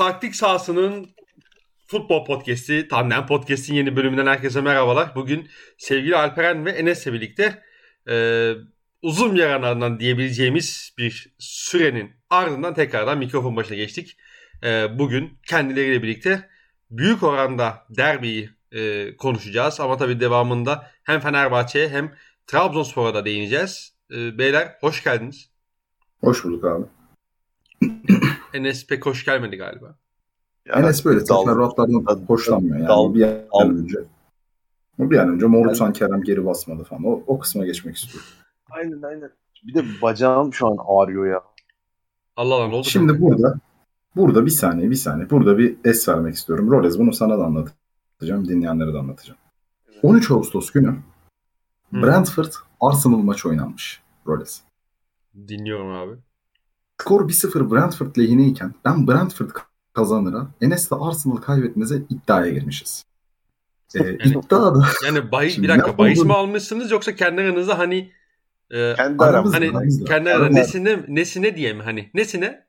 Taktik sahasının futbol podcast'i, Tandem Podcast'in yeni bölümünden herkese merhabalar. Bugün sevgili Alperen ve Enes'le birlikte e, uzun bir aranlarından diyebileceğimiz bir sürenin ardından tekrardan mikrofon başına geçtik. E, bugün kendileriyle birlikte büyük oranda derbiyi e, konuşacağız. Ama tabii devamında hem Fenerbahçe'ye hem Trabzonspor'a da değineceğiz. E, beyler hoş geldiniz. Hoş bulduk abi. Enes pek hoş gelmedi galiba. Yani Enes böyle teferruatlardan hoşlanmıyor yani dal, bir an dal. önce. Bir an önce Moruksan yani, Kerem geri basmadı falan. O, o kısma geçmek istiyorum. Aynen aynen. Bir de bacağım şu an ağrıyor ya. Allah Allah ne oldu? Şimdi mi? burada burada bir saniye bir saniye. Burada bir es vermek istiyorum. Rolez bunu sana da anlatacağım. Dinleyenlere de anlatacağım. 13 Ağustos günü. Brentford Arsenal maçı oynanmış. Rolez. Dinliyorum abi. Skor 1-0 Brentford lehineyken ben Brentford kazanıra Enes'le Arsenal kaybetmeze iddiaya girmişiz. Ee, yani, iddia da... Yani bahis, bir dakika bahis mi almışsınız yoksa kendi aranızda hani e, kendi aramızda, hani aramızda. kendi aranızda nesine, nesine diye mi hani nesine?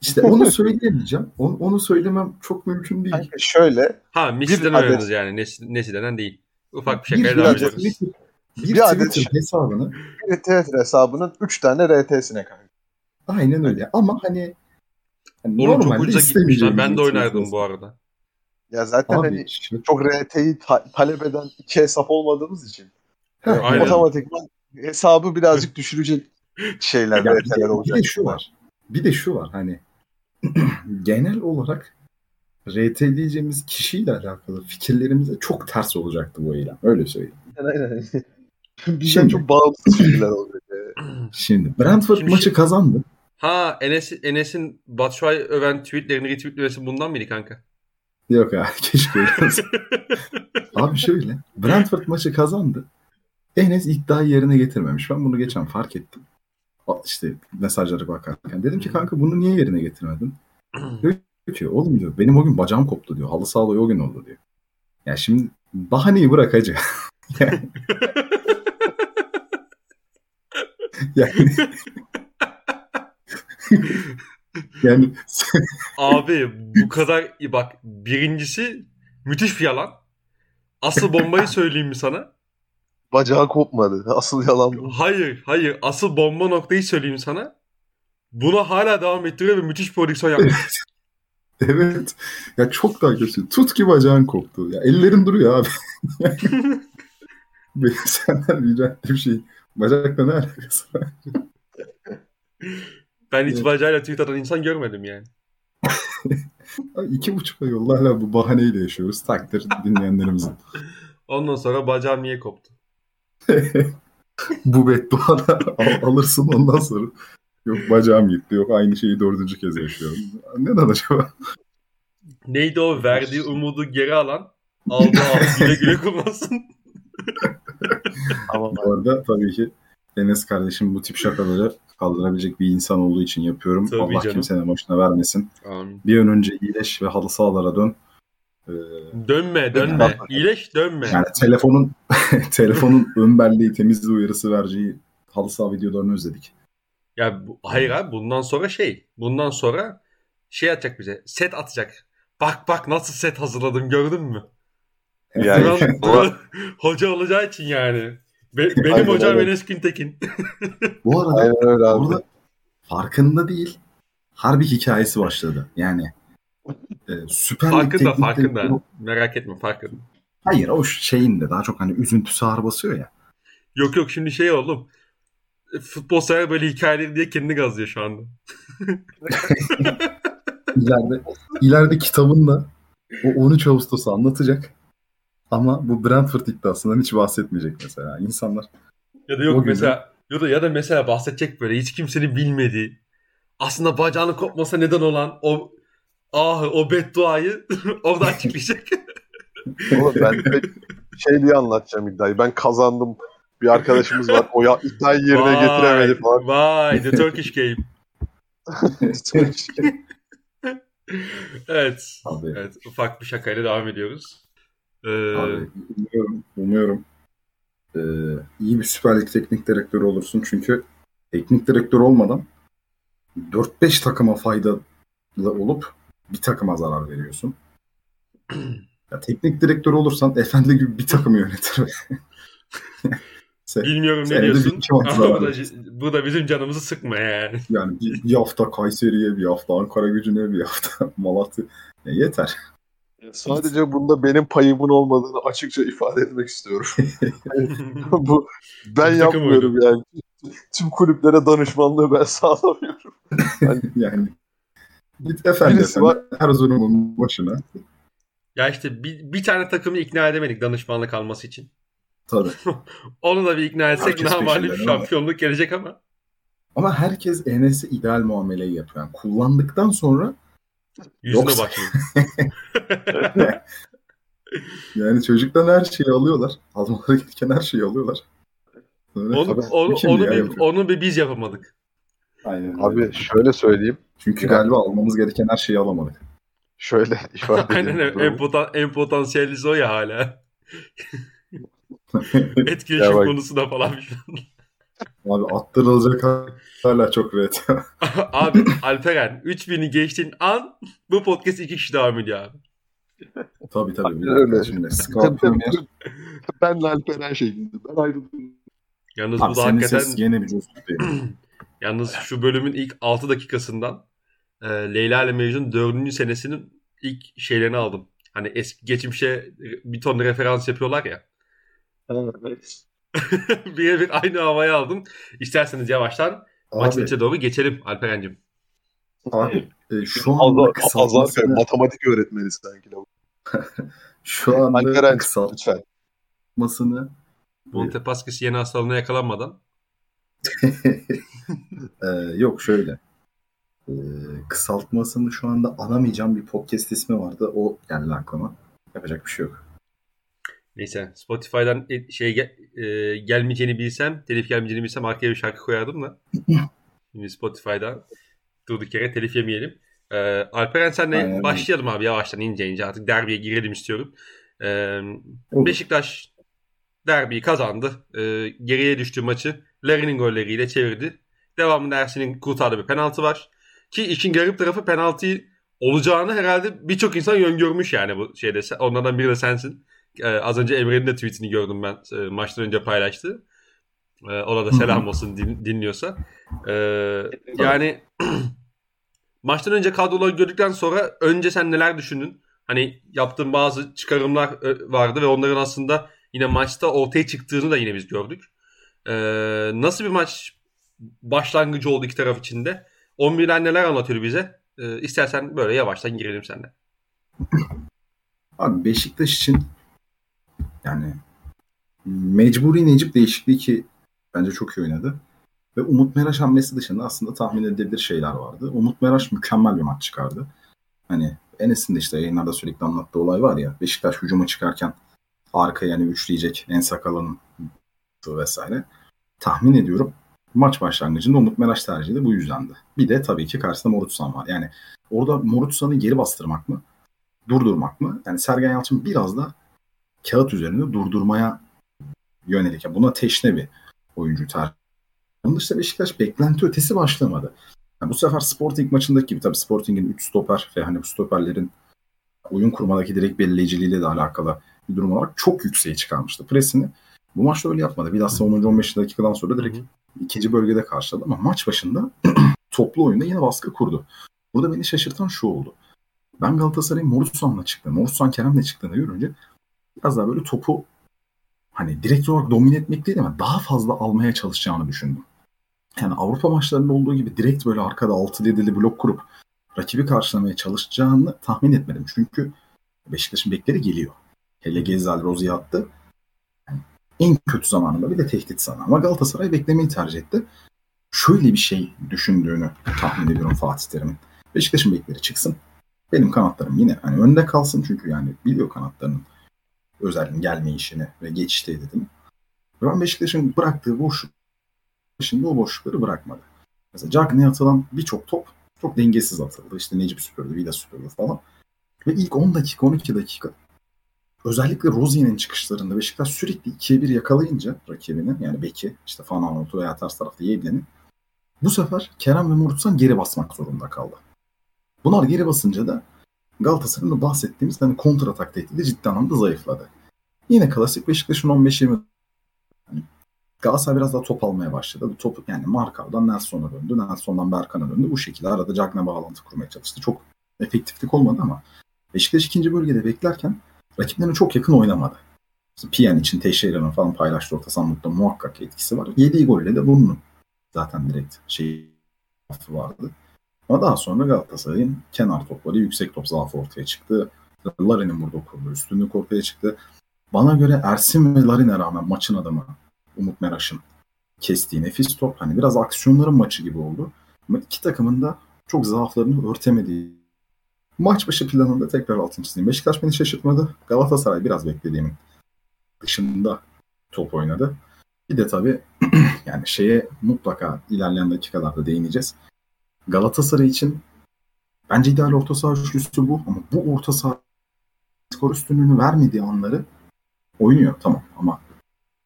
İşte onu söyleyemeyeceğim. Onu, onu söylemem çok mümkün değil. Kanka şöyle. Ha Misi'den öğrendiniz yani. Nes, Nesi'den değil. Ufak bir şakayla devam ediyoruz. Bir, bir, bir adet hesabını. Bir Twitter hesabının 3 tane RT'sine kanka. Aynen öyle. Ama hani, hani Oğlum çok ucuza gitmiş lan. Ben de oynardım bu arada. Ya zaten Abi, hani işte... çok RT'yi ta- talep eden iki hesap olmadığımız için Heh, yani otomatikman hesabı birazcık düşürecek şeyler yani RT'ler olacak. Bir de şu var. Bir de şu var hani genel olarak RT'leyeceğimiz kişiyle alakalı fikirlerimize çok ters olacaktı bu eylem. Öyle söyleyeyim. Aynen. Bizden çok bağımsız şeyler olacak. Şimdi Brentford Şimdi maçı şey... kazandı. Ha Enes, Enes'in Batshuayi öven tweetlerini retweetlemesi bundan mıydı kanka? Yok abi keşke Abi şöyle Brentford maçı kazandı. Enes iddiayı yerine getirmemiş. Ben bunu geçen fark ettim. İşte mesajlara bakarken. Dedim ki kanka bunu niye yerine getirmedin? diyor ki oğlum diyor benim o gün bacağım koptu diyor. Halı sağlığı o gün oldu diyor. Ya şimdi bahaneyi bırak hacı. yani, yani yani abi bu kadar bak birincisi müthiş bir yalan. Asıl bombayı söyleyeyim mi sana? Bacağı kopmadı. Asıl yalan bu. Hayır, hayır. Asıl bomba noktayı söyleyeyim sana. Buna hala devam ettiriyor ve müthiş prodüksiyon yapmış. evet. Ya çok daha kötü. Tut ki bacağın koptu. Ya ellerin duruyor abi. Benim senden rica ettiğim şey. Bacakla ne alakası var? Ben hiç bacağıyla tweet atan insan görmedim yani. İki buçuk ay oldu hala bu bahaneyle yaşıyoruz. Takdir dinleyenlerimizin. Ondan sonra bacağım niye koptu? bu bedduada al, alırsın ondan sonra. Yok bacağım gitti. Yok aynı şeyi dördüncü kez yaşıyorum. Neden acaba? Neydi o verdiği umudu geri alan? Aldı aldı güle güle kullansın. Ama bu arada tabii ki Enes kardeşim bu tip şakaları kaldırabilecek bir insan olduğu için yapıyorum. Tabii Allah canım. kimsenin başına vermesin. Amin. Bir an önce iyileş ve halı sahalara dön. Ee, dönme, dönme. İyileş, dönme. Yani telefonun telefonun ön belleği temizliği uyarısı vereceği halı saha videolarını özledik. Ya bu, hayır abi bundan sonra şey. Bundan sonra şey atacak bize. Set atacak. Bak bak nasıl set hazırladım gördün mü? Yani, hoca olacağı için yani. Be, benim Aynen, hocam evet. Enes Güntekin. Bu arada Aynen öyle abi. burada farkında değil. Harbi hikayesi başladı. Yani e, Süper Farkında farkında. Merak etme farkında. Hayır o şeyin de daha çok hani üzüntüsü ağır basıyor ya. Yok yok şimdi şey oğlum. Futbol sever böyle hikayeleri diye kendini gazlıyor şu anda. ileride, ileride kitabında o 13 Ağustos'u anlatacak. Ama bu Brentford iddiasından hiç bahsetmeyecek mesela. İnsanlar ya da yok mesela ya da ya da mesela bahsedecek böyle hiç kimsenin bilmediği aslında bacağını kopmasa neden olan o ah o bedduayı orada açıklayacak. Oğlum ben şey diye anlatacağım iddiayı. Ben kazandım. Bir arkadaşımız var. O ya iddiayı yerine vay, getiremedi falan. Vay the Turkish game. Turkish game. evet. Abi. Evet ufak bir şakayla devam ediyoruz. Ee... Abi, umuyorum, umuyorum ee, iyi bir Süper Lig teknik direktörü olursun. Çünkü teknik direktör olmadan 4-5 takıma faydalı olup bir takıma zarar veriyorsun. ya, teknik direktör olursan efendi gibi bir takımı yönetir. Sen, Bilmiyorum ne diyorsun ama bu da, bu da bizim canımızı sıkma yani. Yani bir, bir hafta Kayseri'ye, bir hafta Ankara gücüne, bir hafta Malatya. Ya yeter. Sadece bunda benim payımın olmadığını açıkça ifade etmek istiyorum. bu ben yapmıyorum yani. Tüm kulüplere danışmanlığı ben sağlamıyorum. Yani, yani git efendim var. Erzurum'un başına. Ya işte bir, bir tane takımı ikna edemedik danışmanlık alması için. Tabii. Onu da bir ikna etsek namalip şampiyonluk gelecek ama. Ama herkes Enes'e ideal muameleyi yapıyor. Yani kullandıktan sonra Yüzüne Yoksa... bakıyor. yani çocuktan her şeyi alıyorlar. Almaları gereken her şeyi alıyorlar. Onu, onu, onu, onu, bir, onu bir biz yapamadık. Aynen. Abi şöyle söyleyeyim. Çünkü yani... galiba almamız gereken her şeyi alamadık. Şöyle ifade edeyim. Aynen en, potan, en potansiyelisi o ya hala. Etkileşim konusunda falan. Abi attırılacak hala çok ret. abi Alperen 3000'i geçtiğin an bu podcast iki kişi devam ediyor abi. Tabii tabii. Bir öyle. Şimdi ben de Alperen şeklinde. Ben ayrıldım. Yalnız abi, bu da hakikaten... Ses yine bir. Yalnız şu bölümün ilk 6 dakikasından e, Leyla ile Mecnun 4. senesinin ilk şeylerini aldım. Hani eski geçmişe bir ton referans yapıyorlar ya. Evet. Birebir aynı havayı aldım. İsterseniz yavaştan maçın içe doğru geçelim Alperen'cim. Abi e, şu anda kısaltmasını... matematik öğretmeni sanki. şu anda Alperen, kısaltmasını Montepasquis yeni hastalığına yakalanmadan. ee, yok şöyle. Ee, kısaltmasını şu anda anamayacağım bir podcast ismi vardı. O geldi aklıma. Yapacak bir şey yok. Neyse Spotify'dan şey gel, e, gelmeyeceğini bilsem, telif gelmeyeceğini bilsem arkaya bir şarkı koyardım da. Şimdi Spotify'dan durduk yere telif yemeyelim. E, Alperen senle Aynen. başlayalım abi yavaştan ince ince artık derbiye girelim istiyorum. E, Beşiktaş derbiyi kazandı. E, geriye düştüğü maçı Larry'nin golleriyle çevirdi. Devamında Ersin'in kurtardığı bir penaltı var. Ki işin garip tarafı penaltıyı olacağını herhalde birçok insan öngörmüş yani bu şeyde. Onlardan biri de sensin. Ee, az önce Emre'nin de tweetini gördüm ben. E, maçtan önce paylaştı. E, ona da selam olsun din, dinliyorsa. E, yani maçtan önce kadroları gördükten sonra önce sen neler düşündün? Hani yaptığın bazı çıkarımlar e, vardı ve onların aslında yine maçta ortaya çıktığını da yine biz gördük. E, nasıl bir maç başlangıcı oldu iki taraf içinde? 11'den neler anlatıyor bize? E, istersen böyle yavaştan girelim seninle. Abi Beşiktaş için yani mecburi Necip değişikliği ki bence çok iyi oynadı. Ve Umut Meraş hamlesi dışında aslında tahmin edilebilir şeyler vardı. Umut Meraş mükemmel bir maç çıkardı. Hani Enes'in de işte yayınlarda sürekli anlattığı olay var ya. Beşiktaş hücuma çıkarken arka yani üçleyecek en sakalın vesaire. Tahmin ediyorum maç başlangıcında Umut Meraş tercihi de bu yüzdendi. Bir de tabii ki karşısında Morutsan var. Yani orada Morutsan'ı geri bastırmak mı? Durdurmak mı? Yani Sergen Yalçın biraz da kağıt üzerinde durdurmaya yönelik. Yani buna teşne bir oyuncu tercih. Onun dışında Beşiktaş beklenti ötesi başlamadı. Yani bu sefer Sporting maçındaki gibi tabii Sporting'in 3 stoper ve hani bu stoperlerin oyun kurmadaki direkt belirleyiciliğiyle de alakalı bir durum olarak çok yükseğe çıkarmıştı presini. Bu maçta öyle yapmadı. Bilhassa 10. 15. dakikadan sonra direkt ikinci bölgede karşıladı ama maç başında toplu oyunda yine baskı kurdu. Burada beni şaşırtan şu oldu. Ben Galatasaray'ın Morutsan'la çıktığını, Morutsan Kerem'le çıktığını görünce biraz daha böyle topu hani direkt olarak domine etmek değil ama daha fazla almaya çalışacağını düşündüm. Yani Avrupa maçlarında olduğu gibi direkt böyle arkada 6-7'li blok kurup rakibi karşılamaya çalışacağını tahmin etmedim. Çünkü Beşiktaş'ın bekleri geliyor. Hele Gezzal Rozi'ye attı. En kötü zamanında bir de tehdit sana. Ama Galatasaray beklemeyi tercih etti. Şöyle bir şey düşündüğünü tahmin ediyorum Fatih Terim'in. Beşiktaş'ın bekleri çıksın. Benim kanatlarım yine hani önde kalsın çünkü yani biliyor kanatlarının özelliğin gelme işini ve geçişteydi değil mi? Ben Beşiktaş'ın bıraktığı boşluk şimdi o boşlukları bırakmadı. Mesela Cagney'e atılan birçok top çok dengesiz atıldı. İşte Necip süpürdü, Vida süpürdü falan. Ve ilk 10 dakika, 12 dakika özellikle Rozier'in çıkışlarında Beşiktaş sürekli 2'ye 1 yakalayınca rakibini yani Beki işte Fananotu veya ters tarafta Yedlin'i bu sefer Kerem ve Murtsan geri basmak zorunda kaldı. Bunlar geri basınca da Galatasaray'ın da bahsettiğimiz hani kontra atak tehdidi ciddi anlamda zayıfladı. Yine klasik Beşiktaş'ın 15-20 hani Galatasaray biraz daha top almaya başladı. Bu top yani Markav'dan Nelson'a döndü. Nelson'dan Berkan'a döndü. Bu şekilde arada Cagney bağlantı kurmaya çalıştı. Çok efektiflik olmadı ama Beşiktaş ikinci bölgede beklerken rakiplerine çok yakın oynamadı. İşte Piyan için Teixeira'nın falan paylaştığı orta sahanlıkta muhakkak etkisi var. Yediği golle de bunun zaten direkt şey vardı. Ama daha sonra Galatasaray'ın kenar topları, yüksek top zaafı ortaya çıktı. Larin'in burada kurduğu üstünlük ortaya çıktı. Bana göre Ersin ve Larin'e rağmen maçın adamı Umut Meraş'ın kestiği nefis top. Hani biraz aksiyonların maçı gibi oldu. Ama iki takımın da çok zaaflarını örtemediği maç başı planında tekrar altın çizeyim. Beşiktaş beni şaşırtmadı. Galatasaray biraz beklediğimin dışında top oynadı. Bir de tabii yani şeye mutlaka ilerleyen dakikalarda değineceğiz. Galatasaray için bence ideal orta saha üçlüsü bu ama bu orta saha skor üstünlüğünü vermediği anları oynuyor tamam ama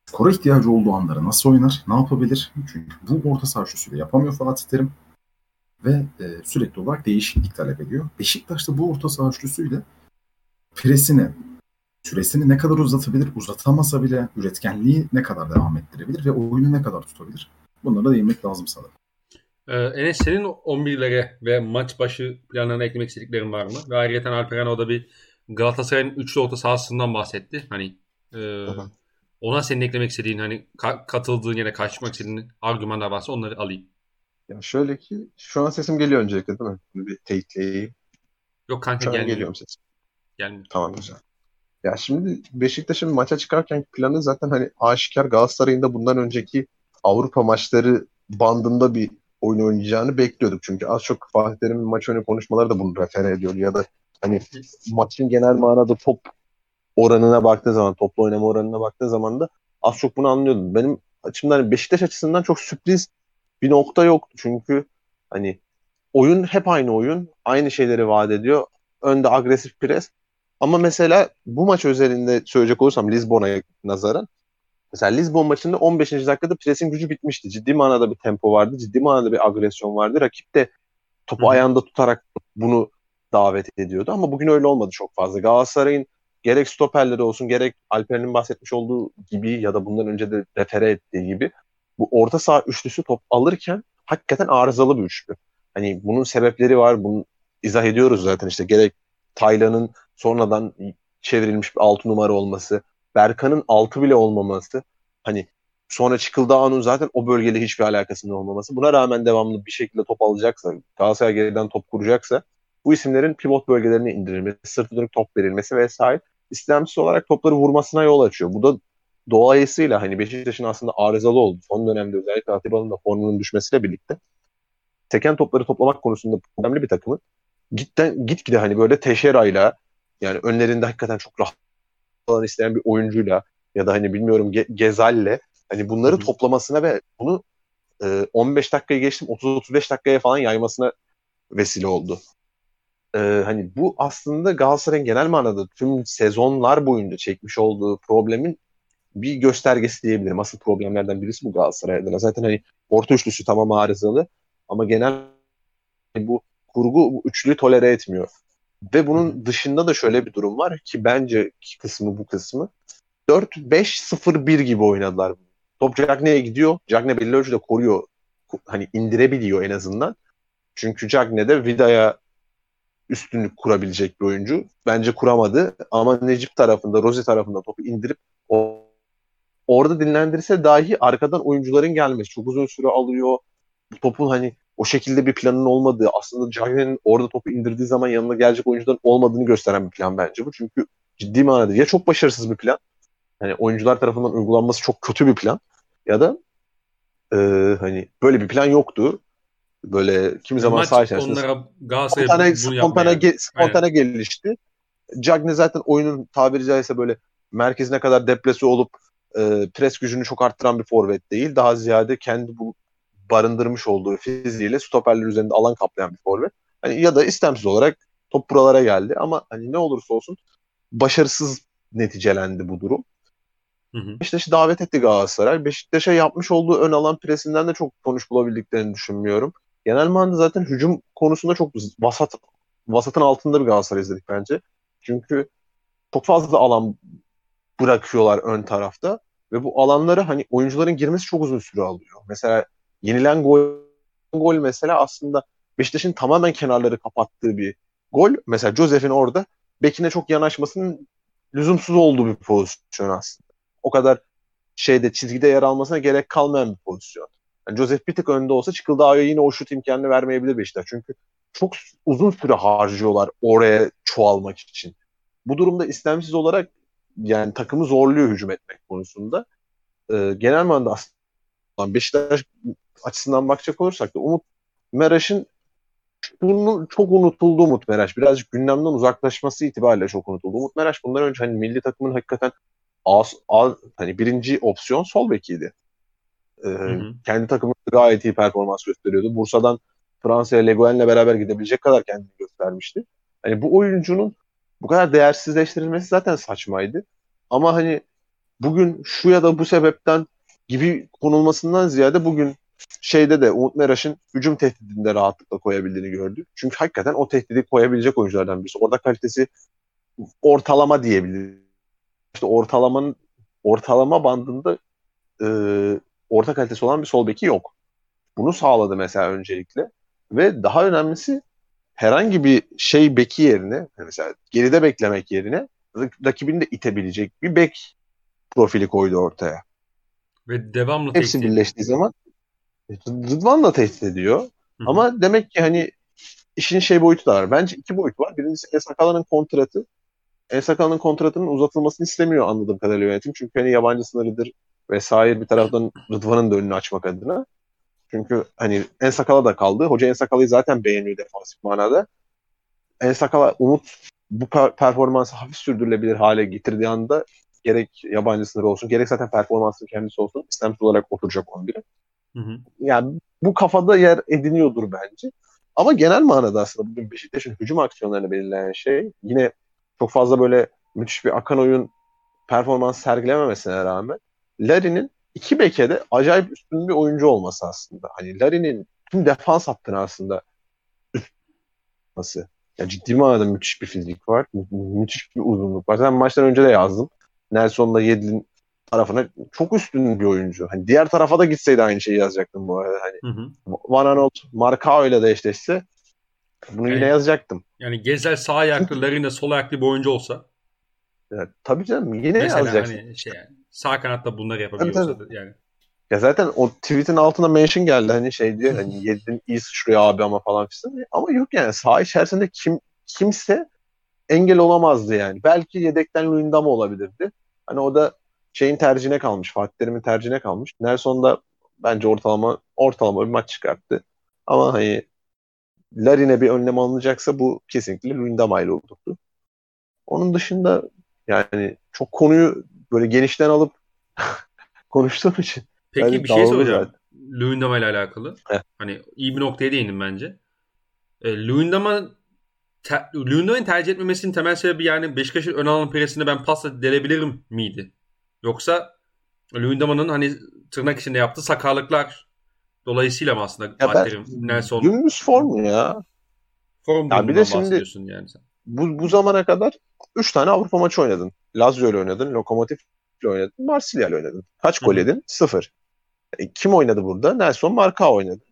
skora ihtiyacı olduğu anları nasıl oynar, ne yapabilir? Çünkü bu orta saha üçlüsüyle yapamıyor Fatih Terim ve e, sürekli olarak değişiklik talep ediyor. Beşiktaş'ta bu orta saha üçlüsüyle presini, süresini ne kadar uzatabilir, uzatamasa bile üretkenliği ne kadar devam ettirebilir ve oyunu ne kadar tutabilir? Bunlara değinmek lazım sanırım. Ee, Enes senin 11'lere ve maç başı planlarına eklemek istediklerin var mı? Ve ayrıca Alperen o da bir Galatasaray'ın üçlü orta sahasından bahsetti. Hani e, ona senin eklemek istediğin hani ka- katıldığın yere karşılamak istediğin argümanlar varsa onları alayım. Ya şöyle ki şu an sesim geliyor öncelikle değil mi? Bunu bir teyitleyeyim. Yok kanka Şu gelmiyor. geliyor mu sesim? Gelmiyor. Tamam güzel. Ya şimdi Beşiktaş'ın maça çıkarken planı zaten hani aşikar Galatasaray'ın da bundan önceki Avrupa maçları bandında bir oyun oynayacağını bekliyorduk. Çünkü az çok Fatih Terim'in maç önü konuşmaları da bunu refere ediyor. Ya da hani maçın genel manada top oranına baktığı zaman, toplu oynama oranına baktığı zaman da az çok bunu anlıyordum. Benim açımdan hani Beşiktaş açısından çok sürpriz bir nokta yoktu. Çünkü hani oyun hep aynı oyun. Aynı şeyleri vaat ediyor. Önde agresif pres. Ama mesela bu maç özelinde söyleyecek olursam Lisbon'a nazaran mesela Lisbon maçında 15. dakikada presin gücü bitmişti. Ciddi manada bir tempo vardı. Ciddi manada bir agresyon vardı. Rakip de topu Hı. ayağında tutarak bunu davet ediyordu. Ama bugün öyle olmadı çok fazla. Galatasaray'ın gerek stoperleri olsun gerek Alper'in bahsetmiş olduğu gibi ya da bundan önce de refere ettiği gibi bu orta saha üçlüsü top alırken hakikaten arızalı bir üçlü. Hani bunun sebepleri var. Bunu izah ediyoruz zaten işte gerek Taylan'ın sonradan çevrilmiş bir 6 numara olması, Berkan'ın 6 bile olmaması, hani sonra Çıkıldağ'ın zaten o bölgeyle hiçbir alakasının olmaması. Buna rağmen devamlı bir şekilde top alacaksa, Galatasaray geriden top kuracaksa bu isimlerin pivot bölgelerine indirilmesi, sırtı dönük top verilmesi vesaire istemsiz olarak topları vurmasına yol açıyor. Bu da dolayısıyla hani Beşiktaş'ın aslında arızalı oldu. Son dönemde özellikle Atiba'nın da formunun düşmesiyle birlikte teken topları toplamak konusunda önemli bir takımın gitten gitgide hani böyle Teşera'yla yani önlerinde hakikaten çok rahat falan isteyen bir oyuncuyla ya da hani bilmiyorum Ge- Gezal'le hani bunları Hı hı. toplamasına ve bunu e, 15 dakikayı geçtim 30-35 dakikaya falan yaymasına vesile oldu. E, hani bu aslında Galatasaray'ın genel manada tüm sezonlar boyunca çekmiş olduğu problemin bir göstergesi diyebilirim. Asıl problemlerden birisi bu Galatasaray adına. Zaten hani orta üçlüsü tamam arızalı ama genel bu kurgu bu üçlüyü tolere etmiyor. Ve bunun dışında da şöyle bir durum var ki bence kısmı bu kısmı 4-5-0-1 gibi oynadılar. Top Cagney'e gidiyor. Cagney belli ölçüde koruyor. Hani indirebiliyor en azından. Çünkü Cagney de Vida'ya üstünlük kurabilecek bir oyuncu. Bence kuramadı ama Necip tarafında, Rozi tarafında topu indirip o, orada dinlendirirse dahi arkadan oyuncuların gelmesi çok uzun süre alıyor. Topun hani o şekilde bir planın olmadığı, aslında Cagney'in orada topu indirdiği zaman yanına gelecek oyuncuların olmadığını gösteren bir plan bence bu. Çünkü ciddi manada ya çok başarısız bir plan, hani oyuncular tarafından uygulanması çok kötü bir plan ya da e, hani böyle bir plan yoktu. Böyle kimi zaman Maç sağ içerisinde onlara Galatasaray'a spontane, spontane, ge- spontane gelişti. Cagney zaten oyunun tabiri caizse böyle merkezine kadar deplase olup e, pres gücünü çok arttıran bir forvet değil. Daha ziyade kendi bu barındırmış olduğu fiziğiyle stoperler üzerinde alan kaplayan bir forvet. Hani ya da istemsiz olarak top buralara geldi ama hani ne olursa olsun başarısız neticelendi bu durum. Beşiktaş'ı davet etti Galatasaray. Beşiktaş'a yapmış olduğu ön alan presinden de çok sonuç bulabildiklerini düşünmüyorum. Genel manada zaten hücum konusunda çok vasat vasatın altında bir Galatasaray izledik bence. Çünkü çok fazla alan bırakıyorlar ön tarafta ve bu alanlara hani oyuncuların girmesi çok uzun süre alıyor. Mesela yenilen gol gol mesela aslında Beşiktaş'ın tamamen kenarları kapattığı bir gol. Mesela Josef'in orada bekine çok yanaşmasının lüzumsuz olduğu bir pozisyon aslında. O kadar şeyde çizgide yer almasına gerek kalmayan bir pozisyon. Yani Joseph bir tık önde olsa Çıkıldağ'a yine o şut imkanını vermeyebilir Beşiktaş. Çünkü çok uzun süre harcıyorlar oraya çoğalmak için. Bu durumda istemsiz olarak yani takımı zorluyor hücum etmek konusunda. Ee, genel manada aslında Beşiktaş açısından bakacak olursak da Umut Meraş'ın bunun çok unutuldu Umut Meraş. Birazcık gündemden uzaklaşması itibariyle çok unutuldu. Umut Meraş bundan önce hani milli takımın hakikaten az, az hani birinci opsiyon sol bekiydi. Ee, hı hı. Kendi takımı gayet iyi performans gösteriyordu. Bursa'dan Fransa'ya Leguen'le beraber gidebilecek kadar kendini göstermişti. Hani bu oyuncunun bu kadar değersizleştirilmesi zaten saçmaydı. Ama hani bugün şu ya da bu sebepten gibi konulmasından ziyade bugün şeyde de Umut Meraş'ın hücum tehdidinde rahatlıkla koyabildiğini gördük. Çünkü hakikaten o tehdidi koyabilecek oyunculardan birisi. Orada kalitesi ortalama diyebilir. İşte ortalamanın ortalama bandında e, orta kalitesi olan bir sol beki yok. Bunu sağladı mesela öncelikle. Ve daha önemlisi herhangi bir şey beki yerine mesela geride beklemek yerine rakibini de itebilecek bir bek profili koydu ortaya. Ve devamlı Hepsi tehdit birleştiği zaman Rıdvan da tehdit ediyor. Hı-hı. Ama demek ki hani işin şey boyutu da var. Bence iki boyut var. Birincisi Esakala'nın kontratı. Esakala'nın kontratının uzatılmasını istemiyor anladığım kadarıyla yönetim. Çünkü hani yabancı sınırıdır vesaire bir taraftan Rıdvan'ın da önünü açmak adına. Çünkü hani En Sakala da kaldı. Hoca En Sakala'yı zaten beğeniyor defansif manada. En Sakala Umut bu per- performansı hafif sürdürülebilir hale getirdiği anda gerek yabancı sınırı olsun gerek zaten performansın kendisi olsun istemsiz olarak oturacak 11'e. Hı hı. Yani bu kafada yer ediniyordur bence. Ama genel manada aslında bugün Beşiktaş'ın hücum aksiyonlarını belirleyen şey yine çok fazla böyle müthiş bir akan oyun performans sergilememesine rağmen Larry'nin iki bekede acayip üstün bir oyuncu olması aslında. Hani Larry'nin tüm defans hattını aslında nasıl? Ya ciddi manada müthiş bir fizik var. Mü- müthiş bir uzunluk var. Zaten maçtan önce de yazdım. Nelson'la Yedlin tarafına çok üstün bir oyuncu. Hani diğer tarafa da gitseydi aynı şeyi yazacaktım bu arada. Hani hı hı. Van Aanholt, Marcao ile de eşleşse bunu yani, yine yazacaktım. Yani Gezel sağ ayaklı, Larine sol ayaklı bir oyuncu olsa. Ya, tabii canım yine Mesela yazacaksın. Hani şey yani, sağ kanatta bunları yapabiliyorsa tabii, tabii. yani. Ya zaten o tweet'in altına mention geldi hani şey diyor hani yedin iyi sıçrıyor abi ama falan filan. Ama yok yani sağ içerisinde kim kimse engel olamazdı yani. Belki yedekten Luyendama olabilirdi. Hani o da şeyin tercihine kalmış. Fatih Terim'in tercihine kalmış. Nelson da bence ortalama ortalama bir maç çıkarttı. Ama hani Larin'e bir önlem alınacaksa bu kesinlikle Luyendama ile olurdu. Onun dışında yani çok konuyu böyle genişten alıp konuştuğum için. Peki bir şey soracağım. Luyendama ile alakalı. Heh. Hani iyi bir noktaya değindim bence. E, Luyendama ter, Luyendama'nın tercih etmemesinin temel sebebi yani Beşiktaş'ın ön alan presinde ben pasla delebilirim miydi? Yoksa Luyendama'nın hani tırnak içinde yaptığı sakarlıklar dolayısıyla mı aslında ya Fatih Nelson? Dümdüz form ya. Form ya bir de şimdi yani sen. Bu, bu zamana kadar 3 tane Avrupa maçı oynadın. Lazio ile oynadın, Lokomotiv ile oynadın, Marsilya ile oynadın. Kaç gol yedin? Sıfır. E, kim oynadı burada? Nelson Marka oynadı.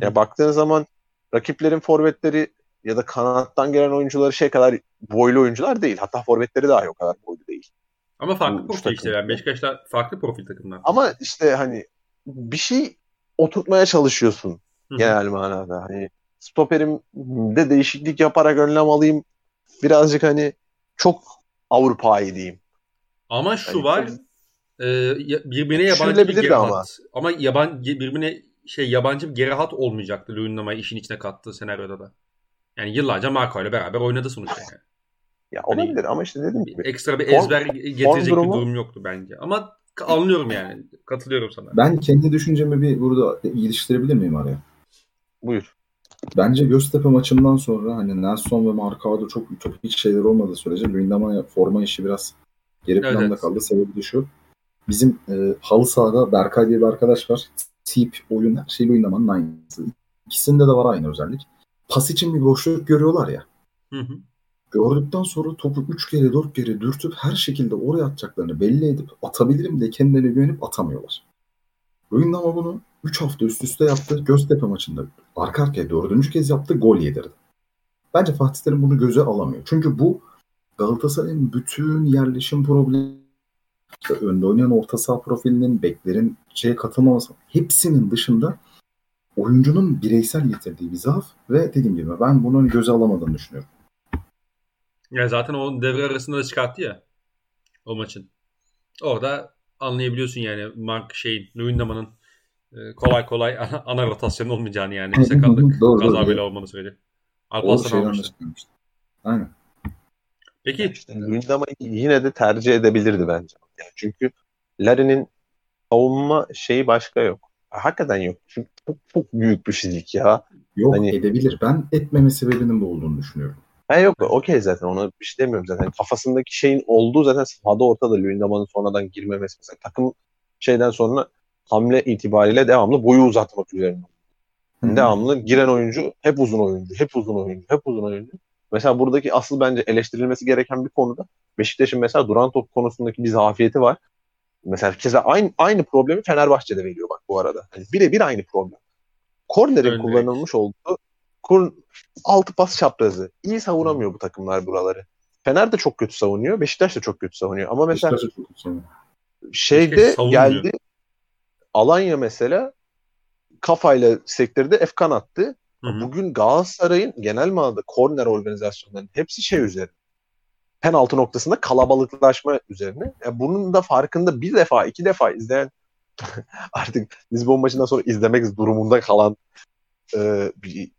Ya baktığın zaman rakiplerin forvetleri ya da kanattan gelen oyuncuları şey kadar boylu oyuncular değil. Hatta forvetleri dahi o kadar boylu değil. Ama farklı profil işte. Yani Beşiktaş'ta farklı profil takımlar. Ama işte hani bir şey oturtmaya çalışıyorsun Hı-hı. genel manada. Hani stoperimde değişiklik yaparak önlem alayım. Birazcık hani çok Avrupa'yı diyeyim. Ama şu yani var e, birbirine yabancı bir geri ama. Ama yaban, birbirine şey yabancı bir geri hat olmayacaktı Luyendama'yı işin içine kattığı senaryoda da. Yani yıllarca Marco ile beraber oynadı sonuçta yani. Ya hani olabilir hani, ama işte dedim gibi. Ekstra bir ezber form, getirecek form bir durum yoktu bence. Ama anlıyorum yani. Katılıyorum sana. Ben kendi düşüncemi bir burada geliştirebilir miyim araya? Buyur. Bence Göztepe maçından sonra hani Nelson ve Marcao çok hiç şeyler olmadığı sürece Luyendama forma işi biraz geri planda evet. kaldı. Sebebi de şu. Bizim e, halı sahada Berkay diye bir arkadaş var. Tip, oyun, her şey Luyendama'nın aynısı. İkisinde de var aynı özellik. Pas için bir boşluk görüyorlar ya. Hı hı. Gördükten sonra topu 3 kere 4 kere dürtüp her şekilde oraya atacaklarını belli edip atabilirim de kendilerine güvenip atamıyorlar. Oyun ama bunu 3 hafta üst üste yaptı. Göztepe maçında arka arkaya dördüncü kez yaptı. Gol yedirdi. Bence Fatih Terim bunu göze alamıyor. Çünkü bu Galatasaray'ın bütün yerleşim problemi işte önde oynayan orta saha profilinin, beklerin şeye katılmaması hepsinin dışında oyuncunun bireysel getirdiği bir zaaf ve dediğim gibi ben bunu göze alamadığını düşünüyorum. Ya zaten o devre arasında da çıkarttı ya o maçın. Orada anlayabiliyorsun yani Mark şeyin, Luyendama'nın e, kolay kolay ana, ana rotasyon olmayacağını yani sakatlık, Doğru, kaza doğru. bile olmadığı sürece. O Alparslan almıştı. Aynen. Peki İşte Luyendama'yı yine de tercih edebilirdi bence. Yani çünkü Larry'nin savunma şeyi başka yok. Hakikaten yok. Çünkü çok, çok büyük bir fizik ya. Yok Hani- edebilir. Ben etmeme sebebinin bu olduğunu düşünüyorum. Ha yok okey zaten ona bir şey demiyorum zaten. Kafasındaki şeyin olduğu zaten sahada ortada Luyendama'nın sonradan girmemesi mesela. Takım şeyden sonra hamle itibariyle devamlı boyu uzatmak üzerine. Devamlı giren oyuncu hep uzun oyuncu, hep uzun oyuncu, hep uzun oyuncu. Mesela buradaki asıl bence eleştirilmesi gereken bir konuda Beşiktaş'ın mesela duran top konusundaki bir zafiyeti var. Mesela keza aynı aynı problemi Fenerbahçe'de veriyor bak bu arada. Hani birebir aynı problem. Kornerin kullanılmış olduğu kur, altı pas çaprazı. İyi savunamıyor bu takımlar buraları. Fener de çok kötü savunuyor. Beşiktaş da çok kötü savunuyor. Ama mesela şeyde geldi Alanya mesela kafayla sektirdi. Efkan attı. Hı hı. Bugün Galatasaray'ın genel manada korner organizasyonlarının hepsi şey üzerine. Penaltı noktasında kalabalıklaşma üzerine. Yani bunun da farkında bir defa, iki defa izleyen artık Lisbon maçından sonra izlemek durumunda kalan e, bir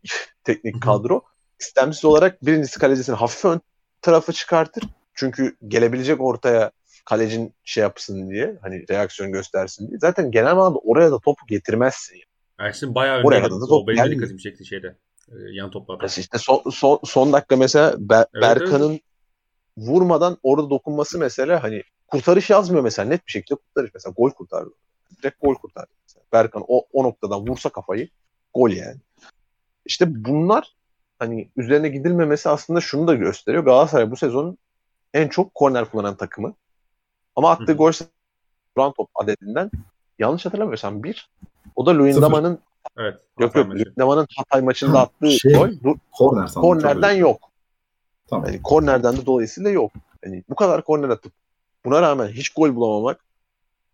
teknik kadro istemsiz olarak birincisi kalecisini hafif ön tarafı çıkartır. Çünkü gelebilecek ortaya kalecin şey yapsın diye hani reaksiyon göstersin diye. Zaten genel manada oraya da topu getirmezsin. Yani. Ersin bayağı Oraya da O top benim dikkatimi çekti şeyde. e, yan toplarda. İşte son, son, son dakika mesela Be- Evet, Berkan'ın vurmadan orada dokunması mesela hani kurtarış yazmıyor mesela net bir şekilde kurtarış. Mesela gol kurtardı. Direkt gol kurtardı. Mesela. Berkan o, o noktadan vursa kafayı gol yani. İşte bunlar hani üzerine gidilmemesi aslında şunu da gösteriyor. Galatasaray bu sezon en çok korner kullanan takımı. Ama attığı gol duran top adedinden yanlış hatırlamıyorsam bir. O da Luyendama'nın Evet. yok Hatay yok. Luyendama'nın Hatay maçında Ha, attığı şey, gol Korner kornerden yok. Tamam. Yani kornerden de dolayısıyla yok. Yani bu kadar korner atıp buna rağmen hiç gol bulamamak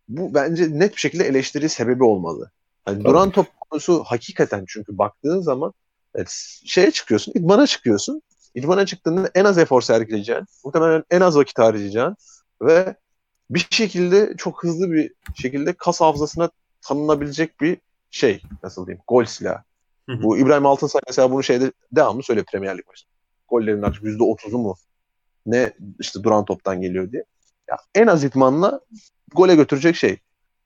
bu bence net bir şekilde eleştiri sebebi olmalı. Hani Tabii. duran top konusu hakikaten çünkü baktığın zaman evet, şeye çıkıyorsun, idmana çıkıyorsun. İdmana çıktığında en az efor sergileyeceksin. Muhtemelen en az vakit harcayacaksın. Ve bir şekilde çok hızlı bir şekilde kas hafızasına tanınabilecek bir şey. Nasıl diyeyim? Gol silahı. Hı hı. Bu İbrahim Altınsay mesela bunu şeyde devamlı söylüyor Premier Lig maçında. Gollerin artık %30'u mu ne işte duran toptan geliyor diye. Ya en az itmanla gole götürecek şey.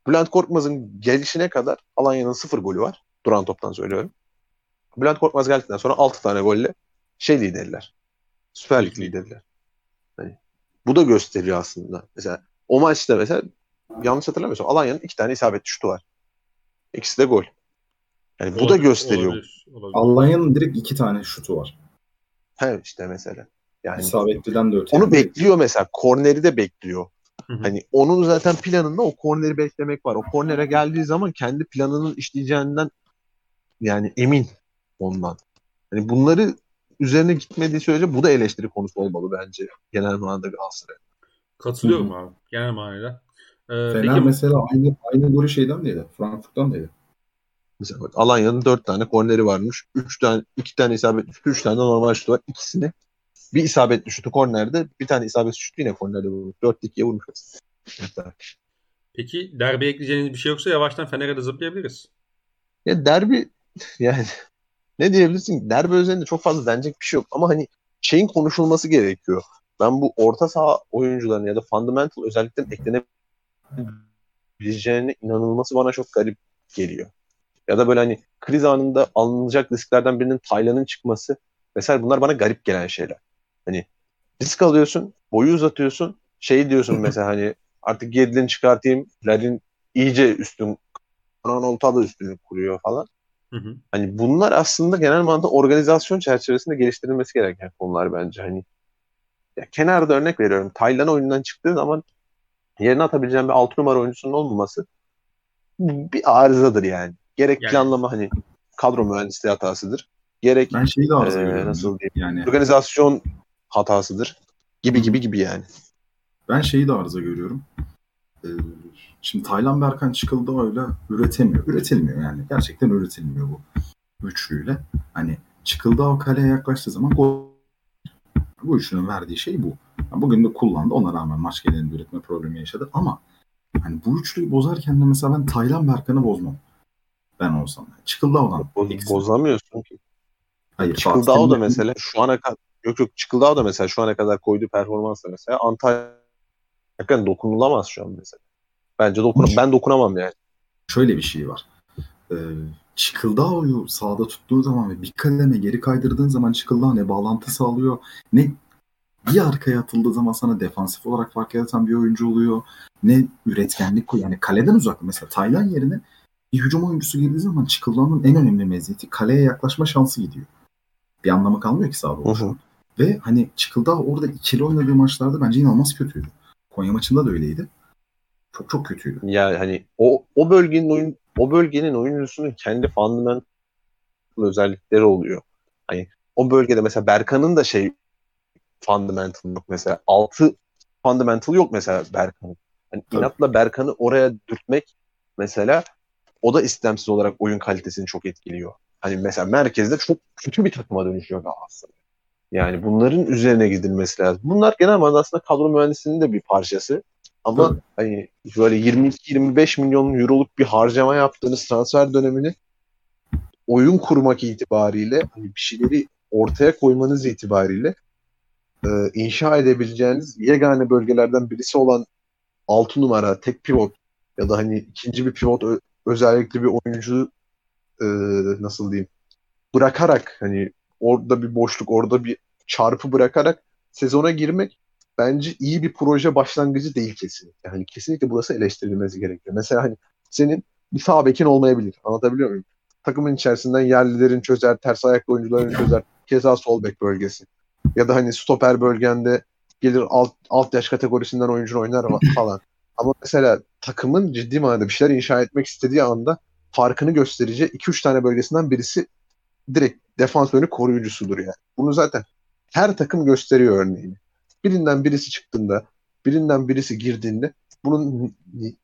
Bülent Korkmaz'ın gelişine kadar Alanya'nın sıfır golü var. Duran toptan söylüyorum. Bülent Korkmaz geldikten sonra 6 tane golle şey liderler. Süper Lig liderler. Hani bu da gösteriyor aslında. Mesela o maçta mesela yanlış hatırlamıyorsam Alanya'nın iki tane isabetli şutu var. İkisi de gol. Yani bu da Olabilir, gösteriyor. olabilir, olabilir. Alanya'nın direkt iki tane şutu var. He işte mesela. Yani İsabetliden de öte. onu bekliyor mesela. Korneri de bekliyor. Hı hı. Hani onun zaten planında o korneri beklemek var. O kornere geldiği zaman kendi planının işleyeceğinden yani emin ondan. Hani bunları üzerine gitmediği sürece bu da eleştiri konusu olmalı bence genel manada Galatasaray. Katılıyorum abi. Genel manada. Ee, Fener peki mesela aynı aynı golü şeyden değdi. Frankfurt'tan değdi. Mesela bak, Alanya'nın dört tane korneri varmış. Üç tane, iki tane isabetli şutu, üç tane normal şutu var. İkisini bir isabetli şutu kornerde, bir tane isabetli şutu yine kornerde vurmuş. Dört ikiye vurmuş. peki derbi ekleyeceğiniz bir şey yoksa yavaştan Fener'e de zıplayabiliriz. Ya derbi yani ne diyebilirsin? Derbi özelinde çok fazla denecek bir şey yok. Ama hani şeyin konuşulması gerekiyor. Ben bu orta saha oyuncularının ya da fundamental özelliklerin eklenebileceğine inanılması bana çok garip geliyor. Ya da böyle hani kriz anında alınacak risklerden birinin Taylan'ın çıkması. Mesela bunlar bana garip gelen şeyler. Hani risk alıyorsun, boyu uzatıyorsun. Şey diyorsun mesela hani artık Gedlin'i çıkartayım. Larin iyice üstün Ronaldo da üstünlük kuruyor falan. Hı hı. Hani bunlar aslında genel manada organizasyon çerçevesinde geliştirilmesi gereken konular bence. Hani ya kenarda örnek veriyorum. Taylan oyundan çıktığı zaman yerine atabileceğim bir 6 numara oyuncusunun olmaması bir arızadır yani. Gerek Yani- planlama hani kadro mühendisliği hatasıdır. Gerek Ben şeyi de görüyorum. nasıl diyeyim? Yani organizasyon hatasıdır. Gibi gibi gibi yani. ben şeyi de arıza görüyorum. Ee, şimdi Taylan Berkan çıkıldı öyle üretemiyor. Üretilmiyor yani. Gerçekten üretilmiyor bu üçlüyle. Hani çıkıldı o kaleye yaklaştığı zaman gol bu üçlünün verdiği şey bu. Yani bugün de kullandı. Ona rağmen maç genelinde üretme problemi yaşadı. Ama hani bu üçlüyü bozarken de mesela ben Taylan Berkan'ı bozmam. Ben olsam. Çıkıldı olan. Eksi. bozamıyorsun ki. Hayır, Çıkıldao da mesela şu ana kadar yok yok Çıkıldao da mesela şu ana kadar koyduğu performansla mesela Antalya hakikaten dokunulamaz şu an mesela. Bence dokun ben dokunamam yani. şöyle bir şey var. Ee, Çıkıldao'yu sağda tuttuğun zaman ve bir kademe geri kaydırdığın zaman Çıkıldao ne bağlantı sağlıyor ne bir arkaya atıldığı zaman sana defansif olarak fark yaratan bir oyuncu oluyor. Ne üretkenlik. Yani kaleden uzak. Mesela Taylan yerine bir hücum oyuncusu girdiği zaman Çıkıldao'nun en önemli meziyeti kaleye yaklaşma şansı gidiyor. Bir anlamı kalmıyor ki sahada oluşan. Ve hani Çıkıldao orada ikili oynadığı maçlarda bence inanılmaz kötüydü. Konya maçında da öyleydi. Çok çok kötüydü. Yani hani o o bölgenin oyun o bölgenin oyuncusunun kendi fundamental özellikleri oluyor. Hani o bölgede mesela Berkan'ın da şey fundamental yok mesela. Altı fundamental yok mesela Berkan'ın. Hani inatla Berkan'ı oraya dürtmek mesela o da istemsiz olarak oyun kalitesini çok etkiliyor. Hani mesela merkezde çok kötü bir takıma dönüşüyor Galatasaray. Yani bunların üzerine gidilmesi lazım. Bunlar genel manada aslında kadro mühendisliğinin de bir parçası. Ama Tabii. hani böyle 22-25 milyon euroluk bir harcama yaptığınız transfer dönemini oyun kurmak itibariyle hani bir şeyleri ortaya koymanız itibariyle e, inşa edebileceğiniz yegane bölgelerden birisi olan 6 numara tek pivot ya da hani ikinci bir pivot özellikle bir oyuncu e, nasıl diyeyim bırakarak hani orada bir boşluk orada bir çarpı bırakarak sezona girmek bence iyi bir proje başlangıcı değil kesinlikle. Yani kesinlikle burası eleştirilmesi gerekiyor. Mesela hani senin bir sağ bekin olmayabilir. Anlatabiliyor muyum? Takımın içerisinden yerlilerin çözer, ters ayaklı oyuncuların çözer. Keza sol bek bölgesi. Ya da hani stoper bölgende gelir alt, alt yaş kategorisinden oyuncu oynar falan. Ama mesela takımın ciddi manada bir şeyler inşa etmek istediği anda farkını gösterici 2-3 tane bölgesinden birisi direkt defans önü koruyucusudur yani. Bunu zaten her takım gösteriyor örneğini. Birinden birisi çıktığında, birinden birisi girdiğinde bunun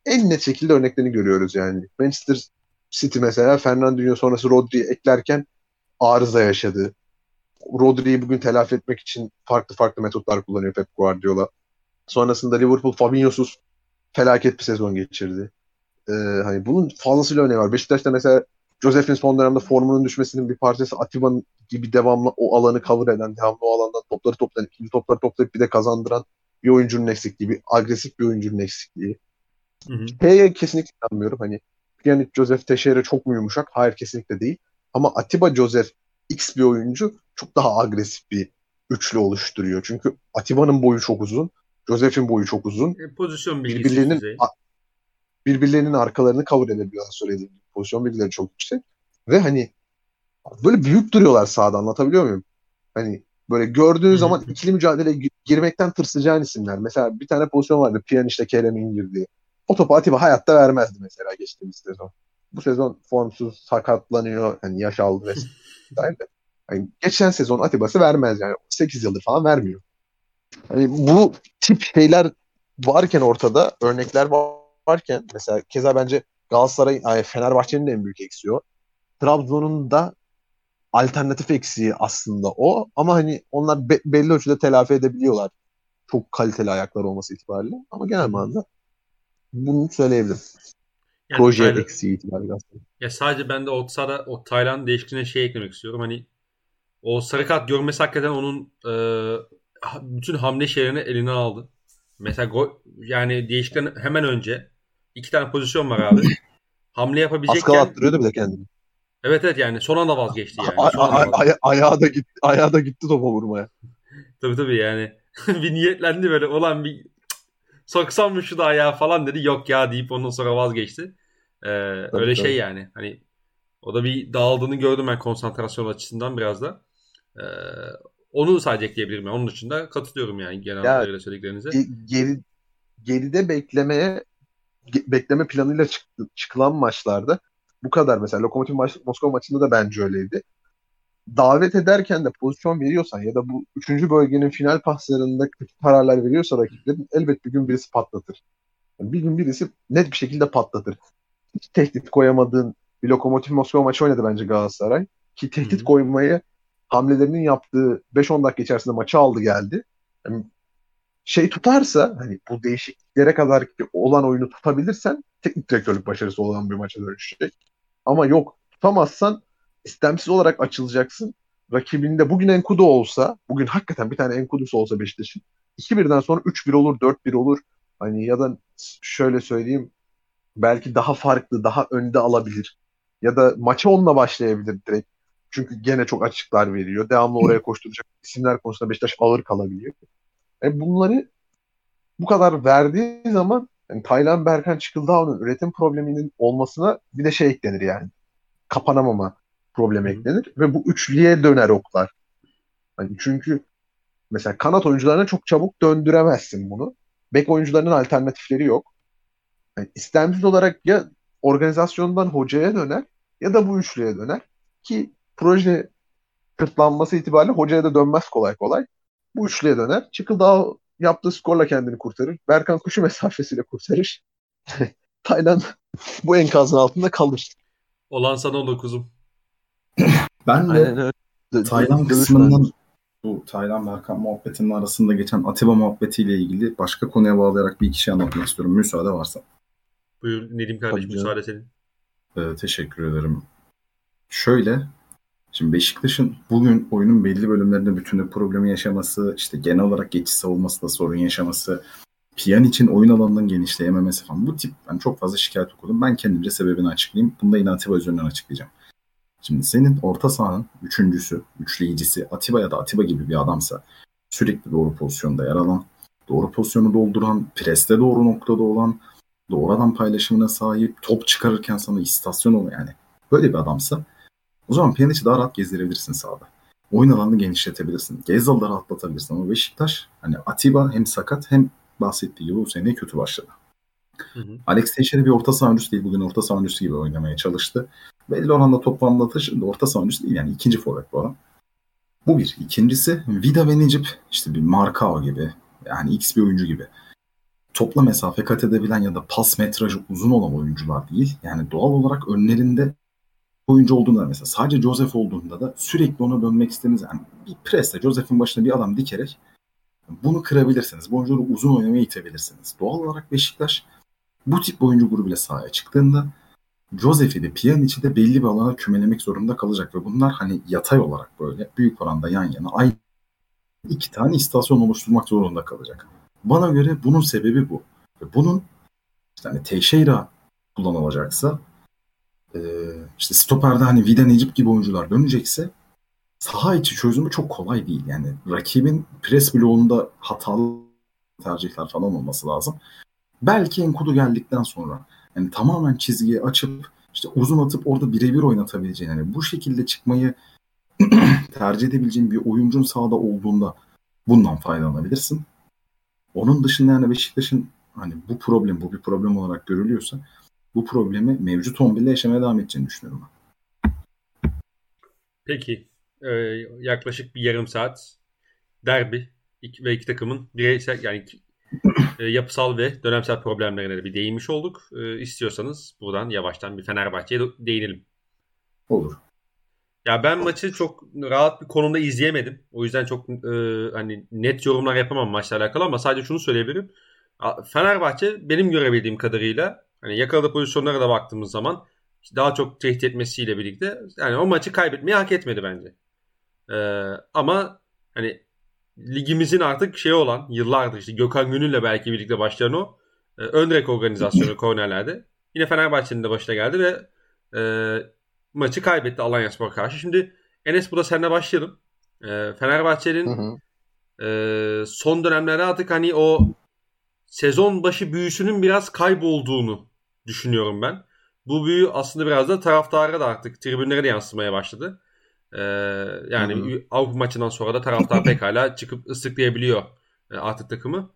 en net şekilde örneklerini görüyoruz yani. Manchester City mesela Fernandinho sonrası Rodri'yi eklerken arıza yaşadı. Rodri'yi bugün telafi etmek için farklı farklı metotlar kullanıyor Pep Guardiola. Sonrasında Liverpool Fabinho'suz felaket bir sezon geçirdi. Ee, hani bunun fazlasıyla örneği var. Beşiktaş'ta mesela Josef'in son dönemde formunun düşmesinin bir parçası Atiba'nın gibi devamlı o alanı cover eden, devamlı o alandan topları toplayan, ikili topları toplayıp bir de kazandıran bir oyuncunun eksikliği, bir agresif bir oyuncunun eksikliği. Hı hı. Şeye kesinlikle inanmıyorum. Hani Pjanic, Joseph Teixeira çok mu yumuşak? Hayır kesinlikle değil. Ama Atiba Joseph X bir oyuncu çok daha agresif bir üçlü oluşturuyor. Çünkü Atiba'nın boyu çok uzun. Joseph'in boyu çok uzun. E, pozisyon bilgisi Birbirlerinin düzeyi. a- birbirlerinin arkalarını cover edebiliyorlar söylediğim. Pozisyon bilgileri çok yüksek. Ve hani böyle büyük duruyorlar sahada anlatabiliyor muyum? Hani böyle gördüğün zaman ikili mücadele gi- girmekten tırsacağın isimler. Mesela bir tane pozisyon vardı Pjanic'le Kerem'in girdiği. O topu Atiba hayatta vermezdi mesela geçtiğimiz sezon. Bu sezon formsuz, sakatlanıyor. Hani yaş aldı vesaire. Yani geçen sezon Atiba'sı vermez yani. 8 yıldır falan vermiyor. Hani bu tip şeyler varken ortada örnekler var- varken mesela keza bence Galatasaray, ay, Fenerbahçe'nin de en büyük eksiği o. Trabzon'un da alternatif eksiği aslında o. Ama hani onlar be- belli ölçüde telafi edebiliyorlar. Çok kaliteli ayaklar olması itibariyle. Ama genel manada bunu söyleyebilirim. Yani Proje Taylan- eksiği itibariyle aslında. Ya sadece ben de o sırada o Tayland değişikliğine şey eklemek istiyorum. Hani o sarı kart görmesi hakikaten onun e, bütün hamle şeylerini eline aldı. Mesela gol, yani değişiklikten hemen önce iki tane pozisyon var abi. Hamle Askal yapabilecekken attırıyordu bir de kendini. evet evet yani son anda vazgeçti yani. A- anda a- vazgeçti. aya- ayağı da gitti, ayağı da gitti topa vurmaya. Tabii tabii yani. bir niyetlendi böyle olan bir soksam mı şu da ayağı falan dedi. Yok ya deyip ondan sonra vazgeçti. Ee, öyle şey tabii. yani. Hani O da bir dağıldığını gördüm ben konsantrasyon açısından biraz da. Ee, onu sadece ekleyebilirim. Onun dışında katılıyorum yani genel Ya, söylediklerinize. Ge- geri geride beklemeye bekleme planıyla çıktı, çıkılan maçlarda bu kadar mesela Lokomotiv maç, Moskova maçında da bence öyleydi. Davet ederken de pozisyon veriyorsan ya da bu üçüncü bölgenin final paslarında kötü kararlar veriyorsa rakiplerin elbet bir gün birisi patlatır. Yani bir gün birisi net bir şekilde patlatır. Hiç tehdit koyamadığın bir Lokomotiv Moskova maçı oynadı bence Galatasaray. Ki tehdit Hı hı. koymayı hamlelerinin yaptığı 5-10 dakika içerisinde maçı aldı geldi. Yani şey tutarsa hani bu değişikliklere kadar olan oyunu tutabilirsen teknik direktörlük başarısı olan bir maça dönüşecek. Ama yok tutamazsan istemsiz olarak açılacaksın. Rakibinde bugün Enkudu olsa, bugün hakikaten bir tane Enkudu'su olsa Beşiktaş'ın 2-1'den sonra 3-1 olur, 4-1 olur. Hani ya da şöyle söyleyeyim belki daha farklı, daha önde alabilir. Ya da maça onunla başlayabilir direkt. Çünkü gene çok açıklar veriyor. Devamlı oraya koşturacak isimler konusunda Beşiktaş ağır kalabiliyor. E bunları bu kadar verdiği zaman yani Taylan Berkan Çıkıldağ'ın üretim probleminin olmasına bir de şey eklenir yani. Kapanamama problemi eklenir ve bu üçlüye döner oklar. Hani çünkü mesela kanat oyuncularına çok çabuk döndüremezsin bunu. Bek oyuncularının alternatifleri yok. Yani istemsiz olarak ya organizasyondan hocaya döner ya da bu üçlüye döner ki proje kırtlanması itibariyle hocaya da dönmez kolay kolay. Bu üçlüye döner. Çıkıldağ yaptığı skorla kendini kurtarır. Berkan kuşu mesafesiyle kurtarır. Tayland bu enkazın altında kalır. Olan sana olur kuzum. Ben de Taylan kısmından bu Taylan Berkan muhabbetinin arasında geçen Atiba muhabbetiyle ilgili başka konuya bağlayarak bir iki şey anlatmak istiyorum. Müsaade varsa. Buyur Nedim kardeşim Tabii müsaade senin. Ee, teşekkür ederim. Şöyle, şimdi Beşiktaş'ın bugün oyunun belli bölümlerinde bütünlük problemi yaşaması, işte genel olarak geçiş savunmasında sorun yaşaması, Pjanic'in oyun alanının genişleyememesi falan bu tip ben çok fazla şikayet okudum. Ben kendimce sebebini açıklayayım. Bunu da yine Atiba üzerinden açıklayacağım. Şimdi senin orta sahanın üçüncüsü, üçleyicisi Atiba ya da Atiba gibi bir adamsa sürekli doğru pozisyonda yer alan, doğru pozisyonu dolduran, preste doğru noktada olan, doğru adam paylaşımına sahip, top çıkarırken sana istasyon olan yani böyle bir adamsa o zaman Pjanic'i daha rahat gezdirebilirsin sahada. Oyun alanını genişletebilirsin. Gezzal'ı da rahatlatabilirsin ama Beşiktaş hani Atiba hem sakat hem bahsettiği gibi bu sene kötü başladı. Hı hı. Alex Teixeira bir orta saha oyuncusu değil. Bugün orta saha oyuncusu gibi oynamaya çalıştı. Belli oranda top formda taşıdı. Orta saha oyuncusu değil yani ikinci forvet bu adam. Bu bir. İkincisi Vida ve Necip işte bir Markao gibi yani X bir oyuncu gibi topla mesafe kat edebilen ya da pas metrajı uzun olan oyuncular değil. Yani doğal olarak önlerinde oyuncu olduğunda mesela sadece Joseph olduğunda da sürekli ona dönmek istediğiniz yani bir presle Joseph'in başına bir adam dikerek bunu kırabilirsiniz. Bu oyuncuları uzun oynamaya itebilirsiniz. Doğal olarak Beşiktaş bu tip oyuncu grubuyla sahaya çıktığında Joseph'i de Pjanic'i de belli bir alana kümelemek zorunda kalacak ve bunlar hani yatay olarak böyle büyük oranda yan yana aynı iki tane istasyon oluşturmak zorunda kalacak. Bana göre bunun sebebi bu. Ve bunun hani Teixeira kullanılacaksa e, işte stoperde hani Vida Necip gibi oyuncular dönecekse saha içi çözümü çok kolay değil. Yani rakibin pres bloğunda hatalı tercihler falan olması lazım. Belki Enkudu geldikten sonra yani tamamen çizgiyi açıp işte uzun atıp orada birebir oynatabileceğin yani bu şekilde çıkmayı tercih edebileceğin bir oyuncun sahada olduğunda bundan faydalanabilirsin. Onun dışında yani Beşiktaş'ın hani bu problem bu bir problem olarak görülüyorsa bu problemi mevcut 11'le yaşamaya devam edeceğini düşünüyorum ben. Peki. Ee, yaklaşık bir yarım saat derbi iki, ve iki takımın bireysel yani e, yapısal ve dönemsel problemlerine de bir değinmiş olduk. Ee, istiyorsanız buradan yavaştan bir Fenerbahçe'ye de- değinelim. Olur. Ya ben maçı çok rahat bir konumda izleyemedim. O yüzden çok e, hani net yorumlar yapamam maçla alakalı ama sadece şunu söyleyebilirim. Fenerbahçe benim görebildiğim kadarıyla hani yakaladığı pozisyonlara da baktığımız zaman daha çok tehdit etmesiyle birlikte yani o maçı kaybetmeyi hak etmedi bence. E, ama hani ligimizin artık şey olan yıllardır işte Gökhan Gönül'le belki birlikte başlayan o e, ön direk organizasyonu kornerlerde. Yine Fenerbahçe'nin de başına geldi ve e, maçı kaybetti Alanyaspor karşı. Şimdi Enes burada seninle başlayalım. E, Fenerbahçe'nin Hı hı. e, son dönemlerde artık hani o sezon başı büyüsünün biraz kaybolduğunu düşünüyorum ben. bu büyü aslında biraz da taraftara da artık tribünlere de yansımaya başladı. Ee, yani. Avrupa maçından sonra da taraftar pekala çıkıp ıslıklayabiliyor e, artık takımı.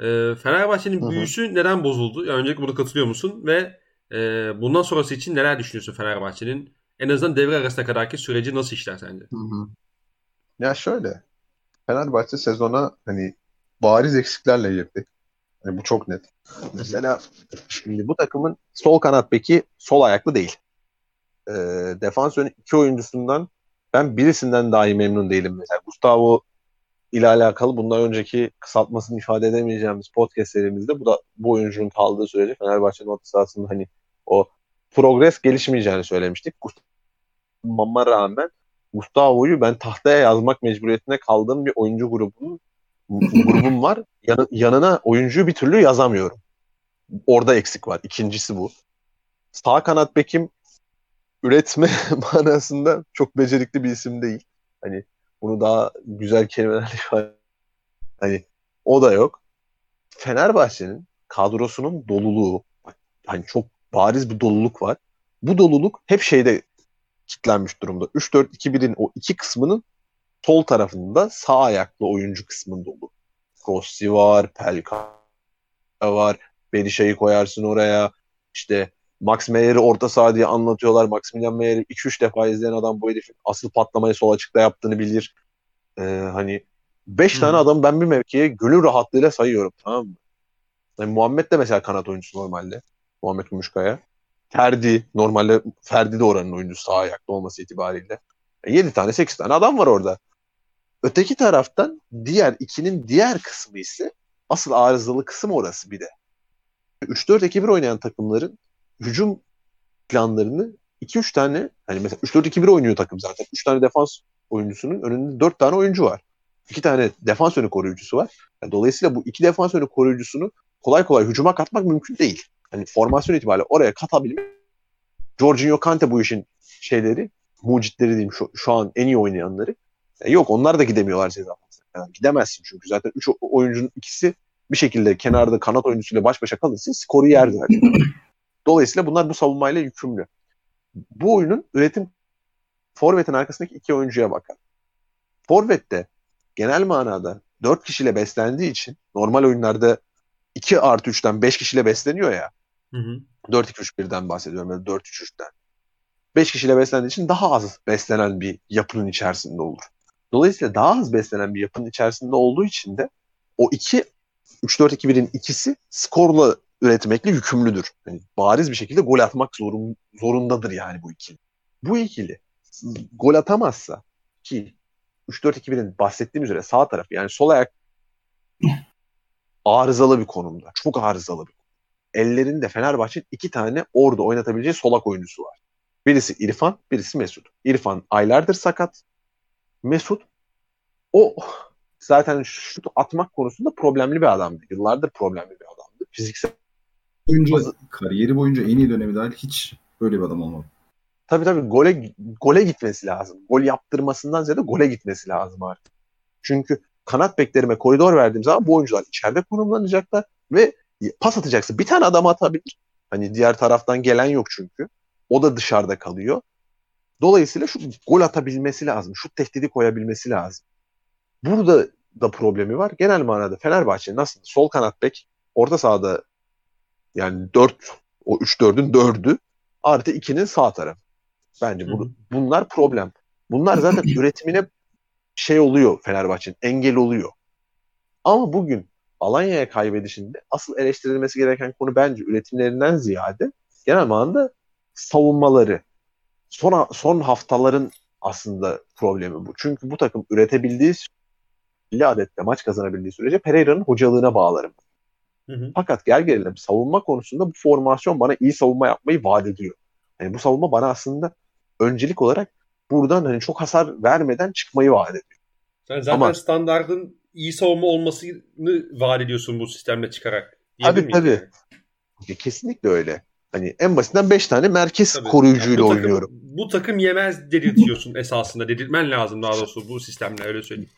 E, Fenerbahçe'nin Hı-hı. büyüsü neden bozuldu? Yani öncelikle bunu katılıyor musun? Ve e, bundan sonrası için neler düşünüyorsun Fenerbahçe'nin? En azından devre arasına kadarki süreci nasıl işler sence? Hı-hı. Ya şöyle. Fenerbahçe sezona hani bariz eksiklerle girdi. Yani bu çok net. Mesela şimdi bu takımın sol kanat beki sol ayaklı değil. E, defans yönü iki oyuncusundan ben birisinden dahi memnun değilim. Mesela Gustavo ile alakalı bundan önceki kısaltmasını ifade edemeyeceğimiz podcast serimizde bu da bu oyuncunun kaldığı sürece Fenerbahçe'nin orta sahasında hani o progres gelişmeyeceğini söylemiştik. Gustavo'ma rağmen Gustavo'yu ben tahtaya yazmak mecburiyetine kaldığım bir oyuncu grubunun grubum var. Yan, yanına oyuncuyu bir türlü yazamıyorum. Orada eksik var. İkincisi bu. Sağ kanat bekim üretme manasında çok becerikli bir isim değil. Hani bunu daha güzel kelimelerle ifade hani o da yok. Fenerbahçe'nin kadrosunun doluluğu hani çok bariz bir doluluk var. Bu doluluk hep şeyde kitlenmiş durumda. 3-4-2-1'in o iki kısmının sol tarafında sağ ayaklı oyuncu kısmında dolu. Rossi var, Pelka var, Berisha'yı koyarsın oraya. İşte Max Meyer'i orta saha diye anlatıyorlar. Maximilian Meyer'i 2-3 defa izleyen adam bu herifin asıl patlamayı sol açıkta yaptığını bilir. Ee, hani 5 tane adam ben bir mevkiye gönül rahatlığıyla sayıyorum tamam mı? Yani Muhammed de mesela kanat oyuncusu normalde. Muhammed Gümüşkaya. Ferdi normalde Ferdi de oranın oyuncusu sağ ayakta olması itibariyle. 7 tane 8 tane adam var orada. Öteki taraftan diğer ikinin diğer kısmı ise asıl arızalı kısım orası bir de. 3-4-2-1 oynayan takımların hücum planlarını 2-3 tane hani mesela 3-4-2-1 oynuyor takım zaten. 3 tane defans oyuncusunun önünde 4 tane oyuncu var. 2 tane defans önü koruyucusu var. Yani dolayısıyla bu iki defans önü koruyucusunu kolay kolay hücuma katmak mümkün değil. Hani formasyon itibariyle oraya katabilmek Jorginho Kante bu işin şeyleri, mucitleri diyeyim şu, şu an en iyi oynayanları. Yani yok onlar da gidemiyorlar ceza yani gidemezsin çünkü zaten 3 oyuncunun ikisi bir şekilde kenarda kanat oyuncusuyla baş başa kalırsın skoru yer zaten. Dolayısıyla bunlar bu savunmayla yükümlü. Bu oyunun üretim Forvet'in arkasındaki iki oyuncuya bakar. Forvet'te genel manada 4 kişiyle beslendiği için normal oyunlarda 2 artı 3'ten 5 kişiyle besleniyor ya. Hı hı. 4-2-3-1'den bahsediyorum. Yani 4-3-3'ten. 5 kişiyle beslendiği için daha az beslenen bir yapının içerisinde olur. Dolayısıyla daha az beslenen bir yapının içerisinde olduğu için de o iki 3-4-2-1'in ikisi skorla üretmekle yükümlüdür. Yani bariz bir şekilde gol atmak zorun, zorundadır yani bu ikili. Bu ikili gol atamazsa ki 3-4-2-1'in bahsettiğim üzere sağ tarafı yani sol ayak arızalı bir konumda. Çok arızalı bir Ellerinde Fenerbahçe'nin iki tane orada oynatabileceği solak oyuncusu var. Birisi İrfan, birisi Mesut. İrfan aylardır sakat. Mesut o zaten şut atmak konusunda problemli bir adamdı. Yıllardır problemli bir adamdı. Fiziksel boyunca, kariyeri boyunca en iyi dönemi dahil hiç böyle bir adam olmadı. Tabii tabii gole gole gitmesi lazım. Gol yaptırmasından ziyade gole gitmesi lazım artık. Çünkü kanat beklerime koridor verdiğim zaman bu oyuncular içeride konumlanacaklar ve pas atacaksın. Bir tane adam atabilir. Hani diğer taraftan gelen yok çünkü. O da dışarıda kalıyor. Dolayısıyla şu gol atabilmesi lazım. Şu tehdidi koyabilmesi lazım. Burada da problemi var. Genel manada Fenerbahçe'nin aslında sol kanat bek orta sahada yani 4 o 3-4'ün 4'ü artı 2'nin sağ tarafı. Bence bu, bunlar problem. Bunlar zaten üretimine şey oluyor Fenerbahçe'nin engel oluyor. Ama bugün Alanya'ya kaybedişinde asıl eleştirilmesi gereken konu bence üretimlerinden ziyade genel manada savunmaları. Son, son haftaların aslında problemi bu. Çünkü bu takım üretebildiği 50 adette maç kazanabildiği sürece Pereira'nın hocalığına bağlarım. Hı hı. Fakat gel gelelim savunma konusunda bu formasyon bana iyi savunma yapmayı vaat ediyor. Yani bu savunma bana aslında öncelik olarak buradan hani çok hasar vermeden çıkmayı vaat ediyor. Sen zaten Ama, standardın iyi savunma olmasını vaat ediyorsun bu sistemle çıkarak. Tabii tabii. Yani? Kesinlikle öyle. Hani en basitinden 5 tane merkez tabii. koruyucuyla bu oynuyorum. Takım, bu takım yemez dedirtiyorsun esasında. Dedirtmen lazım daha doğrusu bu sistemle öyle söyleyeyim.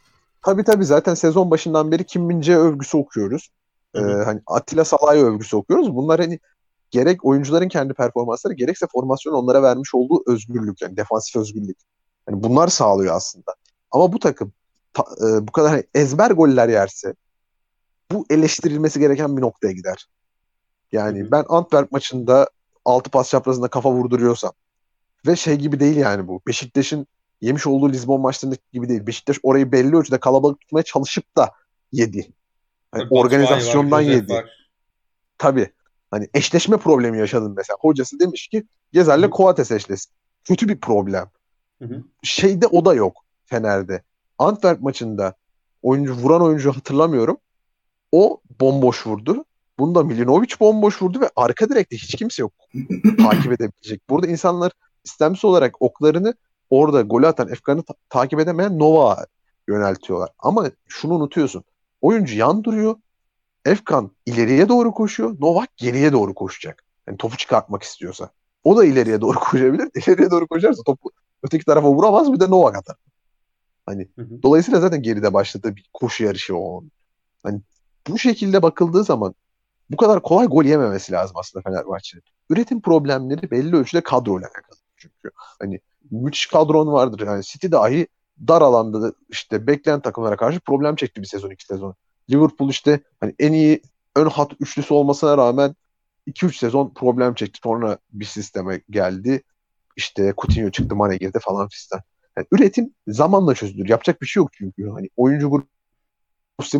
Tabii tabii zaten sezon başından beri Kim Mince övgüsü okuyoruz. Ee, hani Attila Salay övgüsü okuyoruz. Bunlar hani gerek oyuncuların kendi performansları gerekse formasyon onlara vermiş olduğu özgürlük yani defansif özgürlük. Yani bunlar sağlıyor aslında. Ama bu takım ta, e, bu kadar hani ezber goller yerse bu eleştirilmesi gereken bir noktaya gider. Yani Hı-hı. ben Antwerp maçında 6 pas çaprazında kafa vurduruyorsam ve şey gibi değil yani bu. Beşiktaş'ın yemiş olduğu Lisbon maçlarındaki gibi değil. Beşiktaş orayı belli ölçüde kalabalık tutmaya çalışıp da yedi. Hani organizasyondan var, yedi. Var. Tabii. Hani eşleşme problemi yaşadın mesela. Hocası demiş ki Gezer'le Koates eşlesin. Kötü bir problem. Hı hı. Şeyde o da yok Fener'de. Antwerp maçında oyuncu vuran oyuncu hatırlamıyorum. O bomboş vurdu. Bunda Milinovic bomboş vurdu ve arka direkte hiç kimse yok takip edebilecek. Burada insanlar istemsiz olarak oklarını orada gol atan Efkan'ı ta- takip edemeyen Nova yöneltiyorlar. Ama şunu unutuyorsun. Oyuncu yan duruyor. Efkan ileriye doğru koşuyor. Novak geriye doğru koşacak. Yani topu çıkartmak istiyorsa. O da ileriye doğru koşabilir. İleriye doğru koşarsa topu öteki tarafa vuramaz bir de Novak atar. Hani hı hı. dolayısıyla zaten geride başladığı bir koşu yarışı o. Hani bu şekilde bakıldığı zaman bu kadar kolay gol yememesi lazım aslında Fenerbahçe'nin. Üretim problemleri belli ölçüde kadroyla alakalı çünkü. Hani müthiş kadron vardır. Yani City dahi dar alanda işte bekleyen takımlara karşı problem çekti bir sezon iki sezon. Liverpool işte hani en iyi ön hat üçlüsü olmasına rağmen 2-3 sezon problem çekti. Sonra bir sisteme geldi. İşte Coutinho çıktı, Mane girdi falan fistan. Yani üretim zamanla çözülür. Yapacak bir şey yok çünkü. Hani oyuncu grubu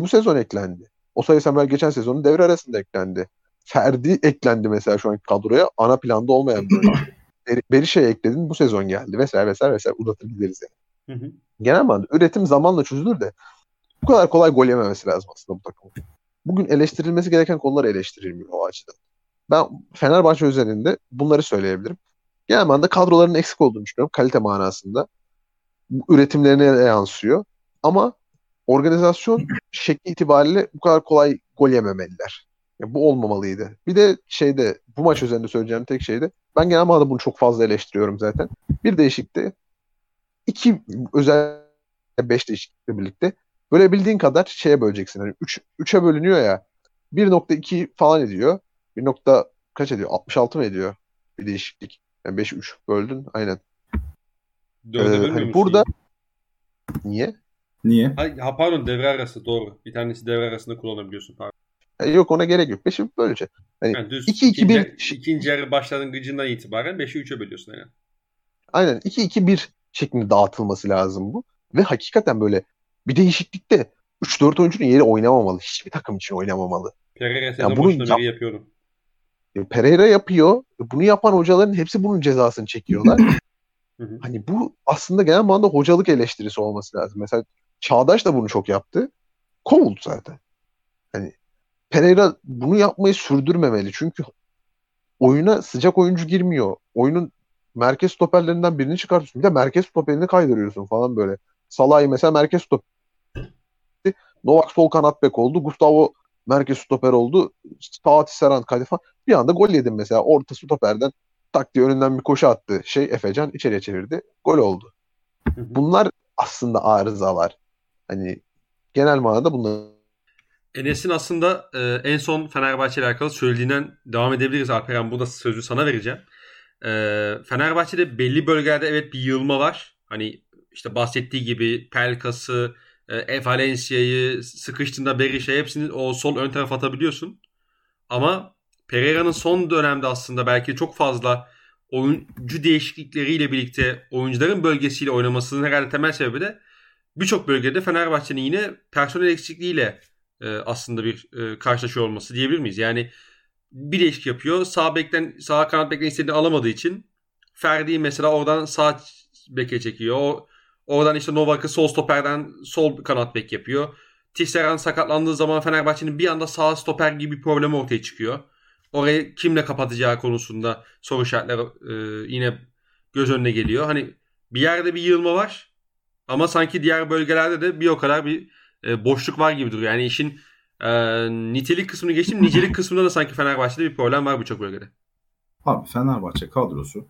bu sezon eklendi. O sayı Samuel geçen sezonun devre arasında eklendi. Ferdi eklendi mesela şu an kadroya. Ana planda olmayan bir Ber Berişe'ye ekledin bu sezon geldi vesaire vesaire vesaire uzatır gideriz yani. Hı hı. Genel manada üretim zamanla çözülür de bu kadar kolay gol yememesi lazım aslında bu takımın. Bugün eleştirilmesi gereken konular eleştirilmiyor o açıdan. Ben Fenerbahçe üzerinde bunları söyleyebilirim. Genel manada kadroların eksik olduğunu düşünüyorum kalite manasında. Üretimlerine de yansıyor. Ama organizasyon şekli itibariyle bu kadar kolay gol yememeliler. Yani bu olmamalıydı. Bir de şeyde bu maç üzerinde söyleyeceğim tek şey de ben genel manada bunu çok fazla eleştiriyorum zaten. Bir değişikti. iki özel beş değişiklikle birlikte böyle bildiğin kadar şeye böleceksin. Hani 3 üç, 3'e bölünüyor ya. 1.2 falan ediyor. 1. Nokta kaç ediyor? 66 mı ediyor? Bir değişiklik. Yani 5'i 3 böldün. Aynen. Ee, hani burada niye? Niye? Ha, pardon devre arası doğru. Bir tanesi devre arasında kullanabiliyorsun pardon. Yani yok ona gerek yok. Beşi böylece. Hani yani düz 2 2 1 ikinci yarı başlangıcından itibaren 5'i 3'e bölüyorsun yani. Aynen 2 2 1 şeklinde dağıtılması lazım bu. Ve hakikaten böyle bir değişiklikte 3-4 oyuncunun yeri oynamamalı. Hiçbir takım için oynamamalı. Pereira sezon yani bunu yap- yapıyorum. E, Pereira yapıyor. Bunu yapan hocaların hepsi bunun cezasını çekiyorlar. hani bu aslında genel manada hocalık eleştirisi olması lazım. Mesela Çağdaş da bunu çok yaptı. Kovuldu zaten. Hani Pereira bunu yapmayı sürdürmemeli. Çünkü oyuna sıcak oyuncu girmiyor. Oyunun merkez stoperlerinden birini çıkartıyorsun. Bir de merkez stoperini kaydırıyorsun falan böyle. Salah'ı mesela merkez stoper. Novak sol kanat bek oldu. Gustavo merkez stoper oldu. Fatih Serhan kaydı falan. Bir anda gol yedim mesela. Orta stoperden tak diye önünden bir koşu attı. Şey Efecan içeriye çevirdi. Gol oldu. Bunlar aslında arızalar. Hani genel manada bunlar Enes'in aslında e, en son Fenerbahçe ile alakalı söylediğinden devam edebiliriz Alperen. Bu da sözü sana vereceğim. E, Fenerbahçe'de belli bölgelerde evet bir yığılma var. Hani işte bahsettiği gibi Pelkas'ı, e, Valencia'yı, sıkıştığında Berisha'yı hepsini o sol ön tarafa atabiliyorsun. Ama Pereira'nın son dönemde aslında belki çok fazla oyuncu değişiklikleriyle birlikte oyuncuların bölgesiyle oynamasının herhalde temel sebebi de birçok bölgede Fenerbahçe'nin yine personel eksikliğiyle e, aslında bir e, karşılaşıyor olması diyebilir miyiz? Yani bir değişik yapıyor. Sağ bekten sağ kanat bekten istediğini alamadığı için Ferdi mesela oradan sağ beke çekiyor. Oradan işte Novak'ı sol stoperden sol kanat bek yapıyor. Tisserand sakatlandığı zaman Fenerbahçe'nin bir anda sağ stoper gibi bir problemi ortaya çıkıyor. Orayı kimle kapatacağı konusunda soru işaretleri e, yine göz önüne geliyor. Hani bir yerde bir yığılma var. Ama sanki diğer bölgelerde de bir o kadar bir e, boşluk var gibi duruyor. Yani işin e, nitelik kısmını geçtim. Nicelik kısmında da sanki Fenerbahçe'de bir problem var birçok bölgede. Abi Fenerbahçe kadrosu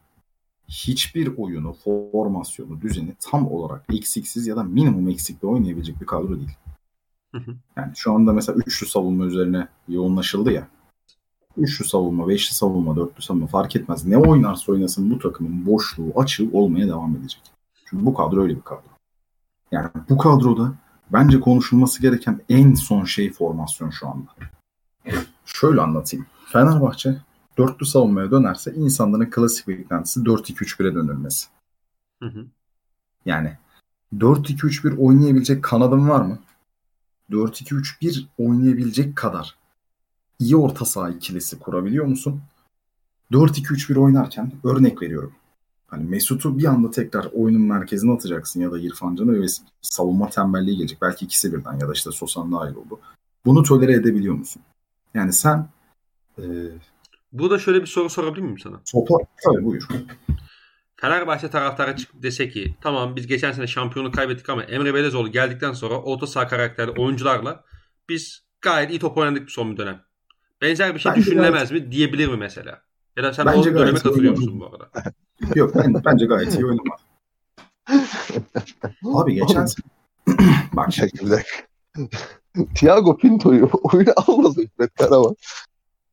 hiçbir oyunu, formasyonu, düzeni tam olarak eksiksiz ya da minimum eksikle oynayabilecek bir kadro değil. Yani şu anda mesela üçlü savunma üzerine yoğunlaşıldı ya. Üçlü savunma, beşli savunma, dörtlü savunma fark etmez. Ne oynarsa oynasın bu takımın boşluğu, açığı olmaya devam edecek. Çünkü bu kadro öyle bir kadro. Yani bu kadroda bence konuşulması gereken en son şey formasyon şu anda. Şöyle anlatayım. Fenerbahçe dörtlü savunmaya dönerse insanların klasik beklentisi 4-2-3-1'e dönülmesi. Hı hı. Yani 4-2-3-1 oynayabilecek kanadın var mı? 4-2-3-1 oynayabilecek kadar iyi orta saha ikilisi kurabiliyor musun? 4-2-3-1 oynarken örnek veriyorum. Hani Mesut'u bir anda tekrar oyunun merkezine atacaksın ya da İrfan Can'ı ve savunma tembelliği gelecek. Belki ikisi birden ya da işte Sosan dahil oldu. Bunu tolere edebiliyor musun? Yani sen e, Burada şöyle bir soru sorabilir miyim sana? sopa tabii buyur. Fenerbahçe taraftarı çıkıp dese ki tamam biz geçen sene şampiyonu kaybettik ama Emre Belezoğlu geldikten sonra orta saha karakterli oyuncularla biz gayet iyi top oynadık bir son bir dönem. Benzer bir şey Bence düşünülemez mi diyebilir mi mesela? Ya da sen Bence o döneme gayet katılıyor musun bu arada? Yok ben, bence gayet iyi oynamadı. Abi geçen sene bak dakika. Thiago Pinto'yu oyuna almaz Hikmet Karaman.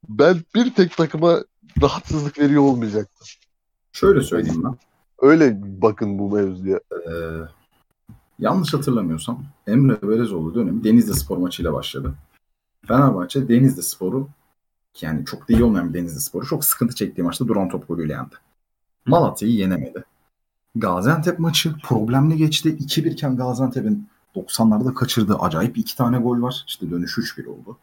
Ben bir tek takıma rahatsızlık veriyor olmayacaktım. şöyle söyleyeyim ben. Öyle bakın bu mevzuya. Ee, yanlış hatırlamıyorsam Emre Belezoğlu dönemi Denizli Spor maçıyla başladı. Fenerbahçe Denizli Spor'u yani çok da iyi olmayan bir Denizli Spor'u çok sıkıntı çektiği maçta duran top golüyle yendi. Malatya'yı yenemedi. Gaziantep maçı problemli geçti. 2-1 iken Gaziantep'in 90'larda kaçırdığı acayip iki tane gol var. İşte dönüşü 3-1 oldu.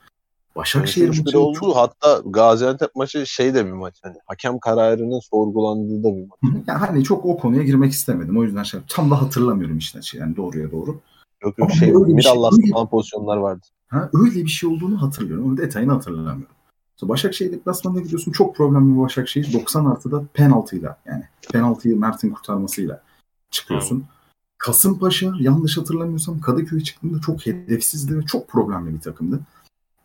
Başakşehir 3-1 maçı oldu. çok Hatta Gaziantep maçı şey de bir maç. Hani hakem kararının sorgulandığı da bir maç. yani hani çok o konuya girmek istemedim. O yüzden şey tam da hatırlamıyorum işte yani doğruya doğru. Yok Ama yok şey öyle bir şey falan pozisyonlar vardı. Ha, öyle bir şey olduğunu hatırlıyorum ama detayını hatırlamıyorum. Sonra Başakşehir deplasmanına gidiyorsun. Çok problemli bir Başakşehir. 90 artıda penaltıyla yani penaltıyı Mert'in kurtarmasıyla çıkıyorsun. Kasımpaşa yanlış hatırlamıyorsam Kadıköy'e çıktığında çok hedefsizdi ve çok problemli bir takımdı.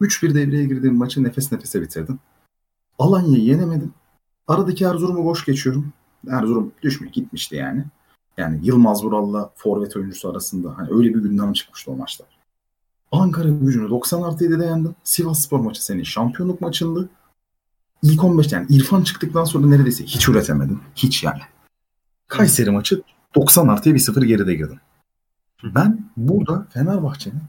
3-1 devreye girdiğin maçı nefes nefese bitirdin. Alanya'yı yenemedin. Aradaki Erzurum'u boş geçiyorum. Erzurum düşmüş gitmişti yani. Yani Yılmaz Vural'la forvet oyuncusu arasında hani öyle bir gündem çıkmıştı o maçta. Ankara gücünü 90 artı 7'de yendin. Sivas Spor maçı senin şampiyonluk maçındı. İlk 15 yani İrfan çıktıktan sonra neredeyse hiç üretemedin. Hiç yani. Kayseri maçı 90 artıya 1-0 geride girdin. Ben burada Fenerbahçe'nin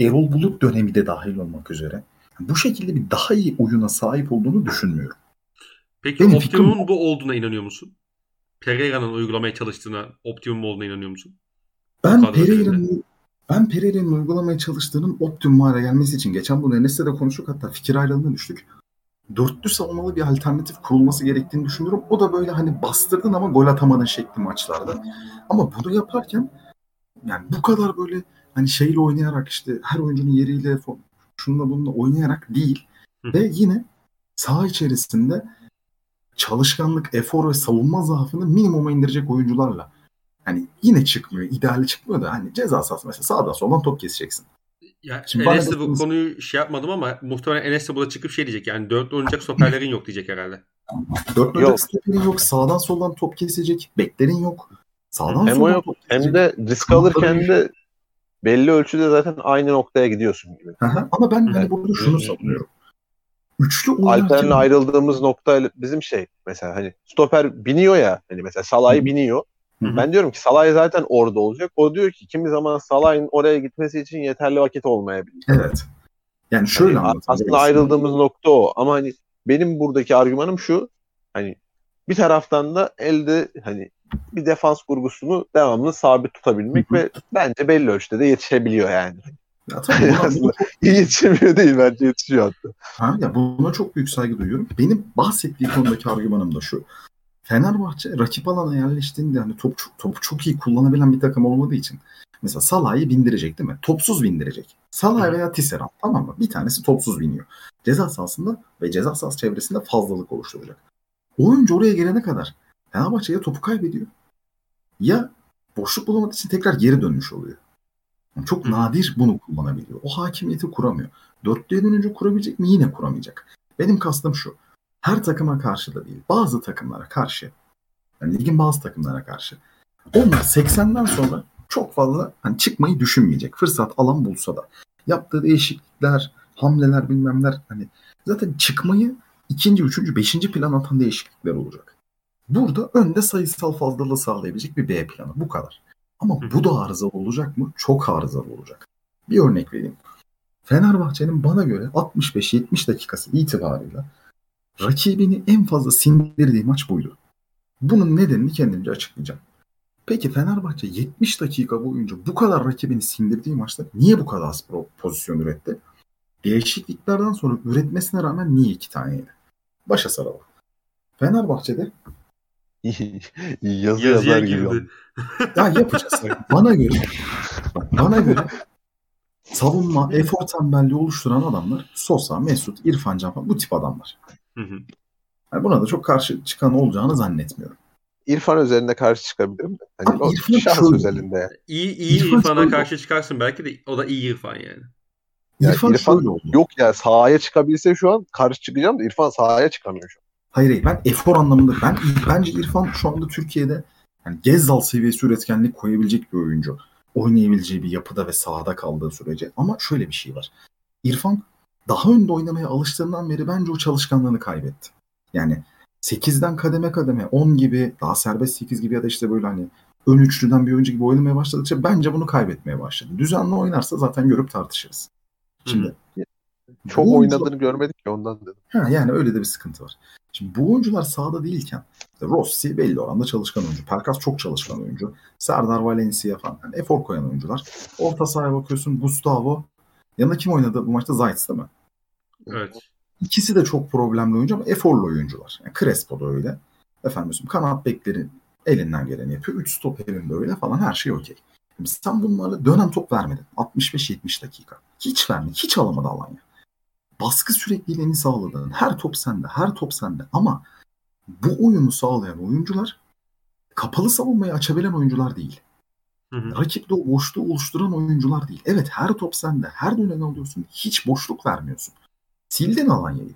Erol Bulut dönemi de dahil olmak üzere bu şekilde bir daha iyi oyuna sahip olduğunu düşünmüyorum. Peki Benim fikrim optimum'un bu olduğuna inanıyor musun? Pereira'nın uygulamaya çalıştığına optimum olduğuna inanıyor musun? Ben Pereira'nın ben Pereira'nın uygulamaya çalıştığının optimum hale gelmesi için geçen bunu Enes'le de konuştuk hatta fikir ayrılığına düştük. Dörtlü savunmalı bir alternatif kurulması gerektiğini düşünüyorum. O da böyle hani bastırdın ama gol atamadın şekli maçlarda. Ama bunu yaparken yani bu kadar böyle hani şeyle oynayarak işte her oyuncunun yeriyle şununla bununla oynayarak değil Hı. ve yine saha içerisinde çalışkanlık, efor ve savunma zaafını minimuma indirecek oyuncularla hani yine çıkmıyor. ideali çıkmıyor da hani ceza sahası mesela sağdan soldan top keseceksin. Ya Şimdi bana Enes'le bu bakınız- konuyu şey yapmadım ama muhtemelen Enes de burada çıkıp şey diyecek. Yani dörtlü oynayacak stoperlerin yok diyecek herhalde. Dört Yok. yok. stoperin yok. Sağdan soldan top kesecek. Beklerin yok. Sağdan Hem soldan yok, top Hem kesecek. de risk alırken de belli ölçüde zaten aynı noktaya gidiyorsun gibi. Hı hı. Ama ben hani Evet. burada şunu savunuyorum. Üçlü oynarken Alper'le ayrıldığımız nokta bizim şey mesela hani stoper biniyor ya hani mesela Salah'ı Hı. biniyor. Hı hı. Ben diyorum ki Salah zaten orada olacak. O diyor ki kimi zaman Salah'ın oraya gitmesi için yeterli vakit olmayabilir. Evet. Yani şöyle Hani anlatayım. aslında ayrıldığımız nokta o. Ama hani benim buradaki argümanım şu. Hani bir taraftan da elde hani bir defans kurgusunu devamlı sabit tutabilmek Hı hı. ve bence belli ölçüde de yetişebiliyor yani. Ya tabii buna, Aslında İyi yetişemiyor değil bence yetişiyor hatta. ha, ya buna çok büyük saygı duyuyorum. Benim bahsettiği konudaki argümanım da şu. Fenerbahçe rakip alana yerleştiğinde hani top, topu çok iyi kullanabilen bir takım olmadığı için mesela Salah'ı bindirecek değil mi? Topsuz bindirecek. Salah veya Tisserand tamam mı? Bir tanesi topsuz biniyor. Ceza sahasında ve ceza sahası çevresinde fazlalık oluşturacak. Oyuncu oraya gelene kadar Fenerbahçe ya topu kaybediyor ya boşluk bulamadığı için tekrar geri dönmüş oluyor. Yani çok Hı. nadir bunu kullanabiliyor. O hakimiyeti kuramıyor. Dörtlüye dönünce kurabilecek mi? Yine kuramayacak. Benim kastım şu. Her takıma karşı da değil. Bazı takımlara karşı. Yani ligin bazı takımlara karşı. Onlar 80'den sonra çok fazla hani çıkmayı düşünmeyecek. Fırsat alan bulsa da. Yaptığı değişiklikler, hamleler bilmemler hani zaten çıkmayı ikinci, üçüncü, beşinci plan atan değişiklikler olacak. Burada önde sayısal fazlalığı sağlayabilecek bir B planı. Bu kadar. Ama bu da arızalı olacak mı? Çok arızalı olacak. Bir örnek vereyim. Fenerbahçe'nin bana göre 65-70 dakikası itibarıyla rakibini en fazla sindirdiği maç buydu. Bunun nedenini kendimce açıklayacağım. Peki Fenerbahçe 70 dakika boyunca bu kadar rakibini sindirdiği maçta niye bu kadar az pozisyon üretti? Değişikliklerden sonra üretmesine rağmen niye iki taneydi? Başa saralım. Fenerbahçe'de Yazı Yazıya yazar gibi. girdi. ya yapacağız. Bana göre bana göre savunma, efor tembelliği oluşturan adamlar Sosa, Mesut, İrfan Can falan bu tip adamlar. Hı hı. Yani buna da çok karşı çıkan olacağını zannetmiyorum. İrfan üzerinde karşı çıkabilirim de. Hani o İrfan şahıs şöyle- özelinde. yani. İyi, iyi İrfan İrfan'a şöyle- karşı çıkarsın belki de o da iyi İrfan yani. Ya İrfan, İrfan şöyle oldu. Yok ya sahaya çıkabilse şu an karşı çıkacağım da İrfan sahaya çıkamıyor şu an. Hayır hayır ben efor anlamında ben bence İrfan şu anda Türkiye'de yani Gezzal seviyesi üretkenlik koyabilecek bir oyuncu. Oynayabileceği bir yapıda ve sahada kaldığı sürece. Ama şöyle bir şey var. İrfan daha önde oynamaya alıştığından beri bence o çalışkanlığını kaybetti. Yani 8'den kademe kademe 10 gibi daha serbest 8 gibi ya da işte böyle hani ön üçlüden bir oyuncu gibi oynamaya başladıkça bence bunu kaybetmeye başladı. Düzenli oynarsa zaten görüp tartışırız. Şimdi Çok bu oynadığını görmedik ki ondan dedim. Ha, yani öyle de bir sıkıntı var. Şimdi bu oyuncular sahada değilken işte Rossi belli oranda çalışkan oyuncu. Pelkas çok çalışkan oyuncu. Serdar Valencia falan. Yani efor koyan oyuncular. Orta sahaya bakıyorsun Gustavo. Yanında kim oynadı bu maçta? Zayt değil mi? Evet. İkisi de çok problemli oyuncu ama eforlu oyuncular. Yani Crespo da öyle. Efendim kanat bekleri elinden geleni yapıyor. 3 stoperin de öyle falan her şey okey. Sen bunlarla dönem top vermedin. 65-70 dakika. Hiç vermedin. Hiç alamadı Alanya. Baskı sürekliliğini sağladın. Her top sende. Her top sende. Ama bu oyunu sağlayan oyuncular kapalı savunmayı açabilen oyuncular değil. Hı hı. Rakipte o boşluğu oluşturan oyuncular değil. Evet her top sende. Her dönemi alıyorsun. Hiç boşluk vermiyorsun. Sildin Alanya'yı.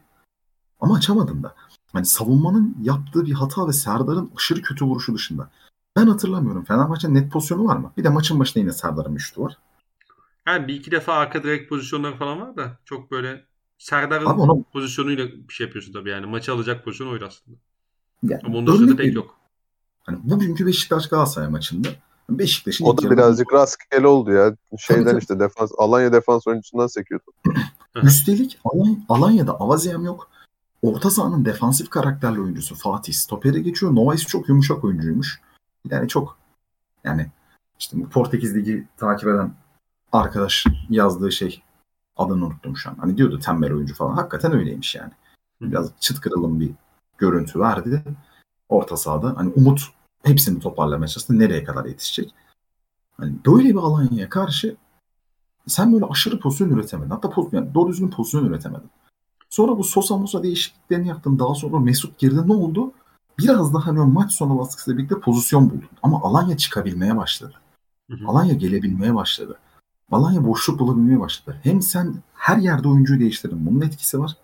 Ama açamadın da. Hani savunmanın yaptığı bir hata ve Serdar'ın aşırı kötü vuruşu dışında. Ben hatırlamıyorum. Fenerbahçe'nin net pozisyonu var mı? Bir de maçın başında yine Serdar'ın bir var. Yani bir iki defa arka direkt pozisyonları falan var da çok böyle Serdar'ın Abi ona pozisyonuyla bir şey yapıyorsun tabii yani. Maçı alacak pozisyon oydu aslında. yani Ama onun dışında pek yok. Hani bugünkü Beşiktaş Galatasaray maçında Beşiktaş'ın O da yarı- birazcık rastgele oldu ya. Şeyden tabii. işte defans Alanya defans oyuncusundan sekiyordu. Üstelik Alany- Alanya'da Avaziyem yok. Orta sahanın defansif karakterli oyuncusu Fatih Stoper'e geçiyor. Novais çok yumuşak oyuncuymuş. Yani çok yani işte bu Portekiz Ligi takip eden arkadaş yazdığı şey adını unuttum şu an. Hani diyordu tembel oyuncu falan. Hakikaten öyleymiş yani. Biraz çıt kırılım bir görüntü verdi. Orta sahada. Hani Umut hepsini toparlamaya çalıştı. Nereye kadar yetişecek? Hani böyle bir Alanya'ya karşı sen böyle aşırı pozisyon üretemedin. Hatta pozisyon, yani doğru düzgün pozisyon üretemedin. Sonra bu Sosa Musa değişikliklerini yaptın. Daha sonra Mesut girdi. Ne oldu? Biraz daha hani maç sonu baskısıyla birlikte pozisyon buldun. Ama Alanya çıkabilmeye başladı. Hı hı. Alanya gelebilmeye başladı. Alanya boşluk bulabilmeye başladı. Hem sen her yerde oyuncuyu değiştirdin. Bunun etkisi var.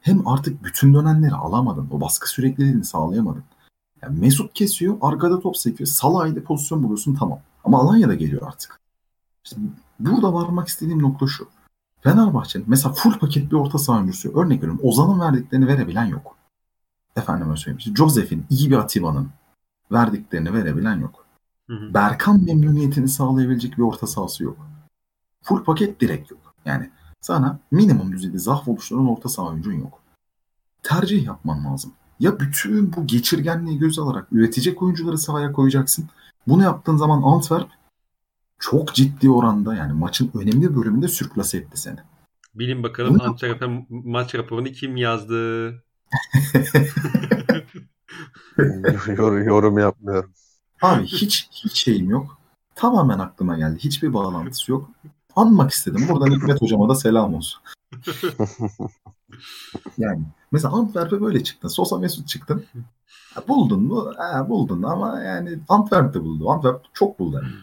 Hem artık bütün dönenleri alamadın. O baskı sürekliliğini sağlayamadın. Yani Mesut kesiyor. Arkada top sekiyor. Salah ile pozisyon buluyorsun tamam. Ama Alanya da geliyor artık. İşte burada varmak istediğim nokta şu. Fenerbahçe'nin mesela full paket bir orta saha oyuncusu. Örnek veriyorum Ozan'ın verdiklerini verebilen yok. Efendime söyleyeyim. İşte Josef'in, iyi bir Atiba'nın verdiklerini verebilen yok. Hı hı. Berkan memnuniyetini sağlayabilecek bir orta sahası yok. Full paket direkt yok. Yani sana minimum düzeyde zaaf oluşturan orta saha oyuncun yok. Tercih yapman lazım. Ya bütün bu geçirgenliği göz alarak üretecek oyuncuları sahaya koyacaksın. Bunu yaptığın zaman Antwerp çok ciddi oranda yani maçın önemli bir bölümünde sürklase etti seni. Bilin bakalım Bunu- maç raporunu kim yazdı? Yor- yorum yapmıyorum. Abi hiç hiç şeyim yok. Tamamen aklıma geldi. Hiçbir bağlantısı yok. Anmak istedim. Buradan Hikmet hocama da selam olsun. Yani mesela Antwerp'e böyle çıktın. Sosa Mesut çıktın. Buldun mu? Ha, buldun ama yani Antwerp de buldu. Antwerp çok buldu. Yani.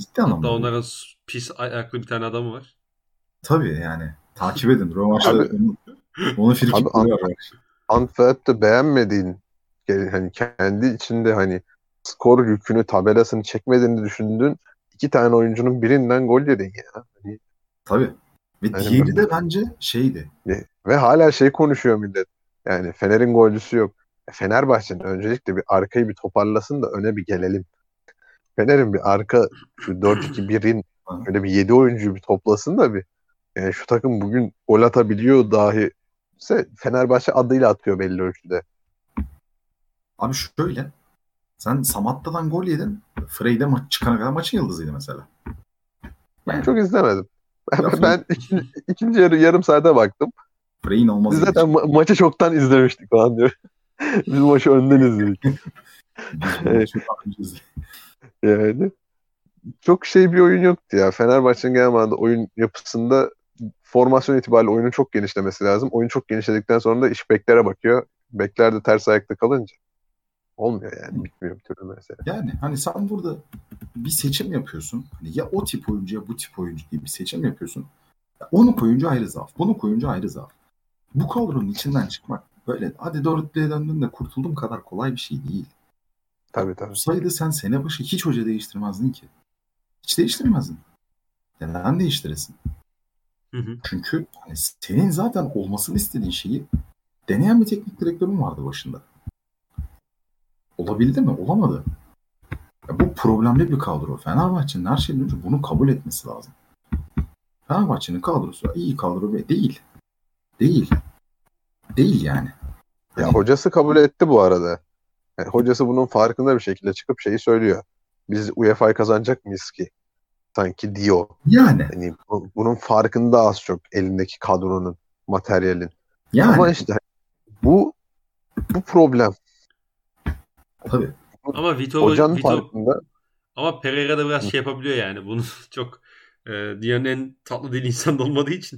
Ciddi anlamda. Hatta onların pis ayaklı bir tane adamı var. Tabii yani. Takip edin. Rövanşta Abi- onu, onu frikik. Antwerp'te beğenmediğin yani hani kendi içinde hani skor yükünü tabelasını çekmediğini düşündüğün iki tane oyuncunun birinden gol yedin ya. Hani, Tabii. Ve Aynen diğeri böyle. de bence şeydi. ve hala şey konuşuyor millet. Yani Fener'in golcüsü yok. E, Fenerbahçe'nin öncelikle bir arkayı bir toparlasın da öne bir gelelim. Fener'in bir arka şu 4-2-1'in öyle bir 7 oyuncuyu bir toplasın da bir yani şu takım bugün gol atabiliyor dahi ise Fenerbahçe adıyla atıyor belli ölçüde. Abi şöyle sen Samatta'dan gol yedin. Frey'de maç çıkana kadar maçın yıldızıydı mesela. Ben çok izlemedim. Ben, ikinci, ikinci yarı yarım saate baktım. Frey'in olmazı Biz zaten ma- maçı çoktan izlemiştik falan diyor. Biz maçı önden izledik. Yani çok şey bir oyun yoktu ya. Fenerbahçe'nin genel manada oyun yapısında formasyon itibariyle oyunun çok genişlemesi lazım. Oyun çok genişledikten sonra da iş beklere bakıyor. Bekler de ters ayakta kalınca olmuyor yani. Bitmiyor bir türlü mesela. Yani hani sen burada bir seçim yapıyorsun. Hani ya o tip oyuncu ya bu tip oyuncu diye bir seçim yapıyorsun. Ya onu koyunca ayrı zaaf. Bunu koyunca ayrı zaaf. Bu kadronun içinden çıkmak böyle hadi dörtlüğe döndün de kurtuldum kadar kolay bir şey değil. Tabii tabii. Olsaydı sen sene başı hiç hoca değiştirmezdin ki. Hiç değiştirmezdin. Neden değiştiresin? Hı hı. Çünkü hani senin zaten olmasını istediğin şeyi deneyen bir teknik direktörün vardı başında. Olabildi mi? Olamadı. Ya bu problemli bir kadro. Fenerbahçe'nin her şeyden önce bunu kabul etmesi lazım. Fenerbahçe'nin kadrosu iyi kadro ve değil. Değil. Değil yani. Ya Hani- hocası kabul etti bu arada. Yani hocası bunun farkında bir şekilde çıkıp şeyi söylüyor. Biz UEFA'yı kazanacak mıyız ki? Sanki diyor. Yani. Yani bu- bunun farkında az çok elindeki kadronun, materyalin. Yani. Ama işte bu bu problem. Tabii. Ama Vito, Hocanın Vito farkında. ama Pereira da biraz şey yapabiliyor yani. Bunu çok e, dünyanın en tatlı dil insan olmadığı için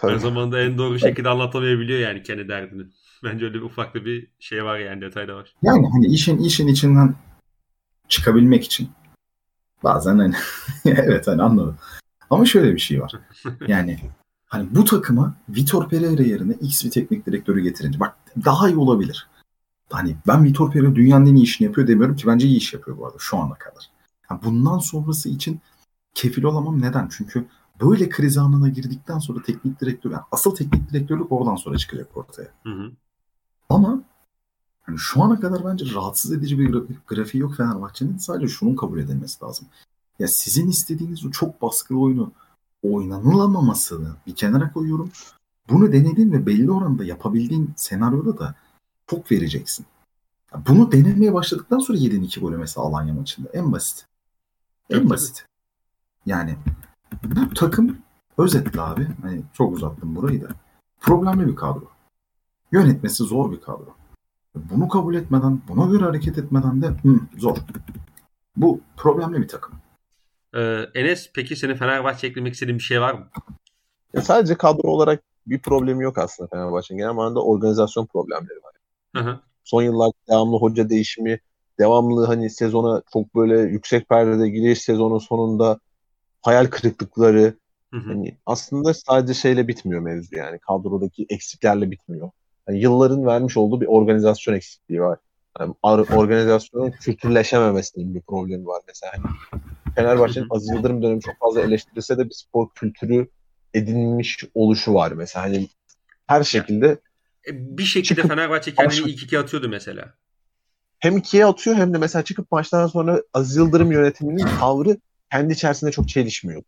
her Tabii. zaman da en doğru şekilde anlatamayabiliyor yani kendi derdini. Bence öyle bir ufak da bir şey var yani detay da var. Yani hani işin işin içinden çıkabilmek için bazen hani evet hani anladım. Ama şöyle bir şey var. Yani hani bu takıma Vitor Pereira yerine X bir teknik direktörü getirince bak daha iyi olabilir. Hani ben Vitor Pereira dünyanın en iyi işini yapıyor demiyorum ki bence iyi iş yapıyor bu arada şu ana kadar. Ha, bundan sonrası için kefil olamam neden? Çünkü böyle kriz anına girdikten sonra teknik direktör, yani asıl teknik direktörlük oradan sonra çıkacak ortaya. Hı hı. Ama hani şu ana kadar bence rahatsız edici bir gra- grafiği yok Fenerbahçe'nin. Sadece şunun kabul edilmesi lazım. Ya sizin istediğiniz o çok baskılı oyunu oynanılamamasını bir kenara koyuyorum. Bunu denediğin ve belli oranda yapabildiğin senaryoda da çok vereceksin. Ya bunu denemeye başladıktan sonra yedin iki golü mesela Alanya maçında. En basit. En basit. Yani bu takım özetle abi. Hani çok uzattım burayı da. Problemli bir kadro. Yönetmesi zor bir kadro. Bunu kabul etmeden, buna göre hareket etmeden de hı, zor. Bu problemli bir takım. Ee, Enes peki senin Fenerbahçe eklemek istediğin bir şey var mı? Ya sadece kadro olarak bir problemi yok aslında Fenerbahçe'nin. Genel manada organizasyon problemleri var. Hı hı. Son yıllar devamlı hoca değişimi, devamlı hani sezona çok böyle yüksek perdede giriş sezonun sonunda hayal kırıklıkları, Hı hı. Hani aslında sadece şeyle bitmiyor mevzu yani. Kadrodaki eksiklerle bitmiyor. Yani yılların vermiş olduğu bir organizasyon eksikliği var. Yani organizasyonun kültürleşememesinin bir problemi var mesela. Hani Fenerbahçe'nin Aziz Yıldırım dönemi çok fazla eleştirilse de bir spor kültürü edinmiş oluşu var mesela. Hani her şekilde E, bir şekilde Çıkıp- Fenerbahçe kendini Başka- ilk iki atıyordu mesela. hem ikiye atıyor hem de mesela çıkıp maçtan sonra Aziz Yıldırım yönetiminin tavrı kendi içerisinde çok çelişmiyor.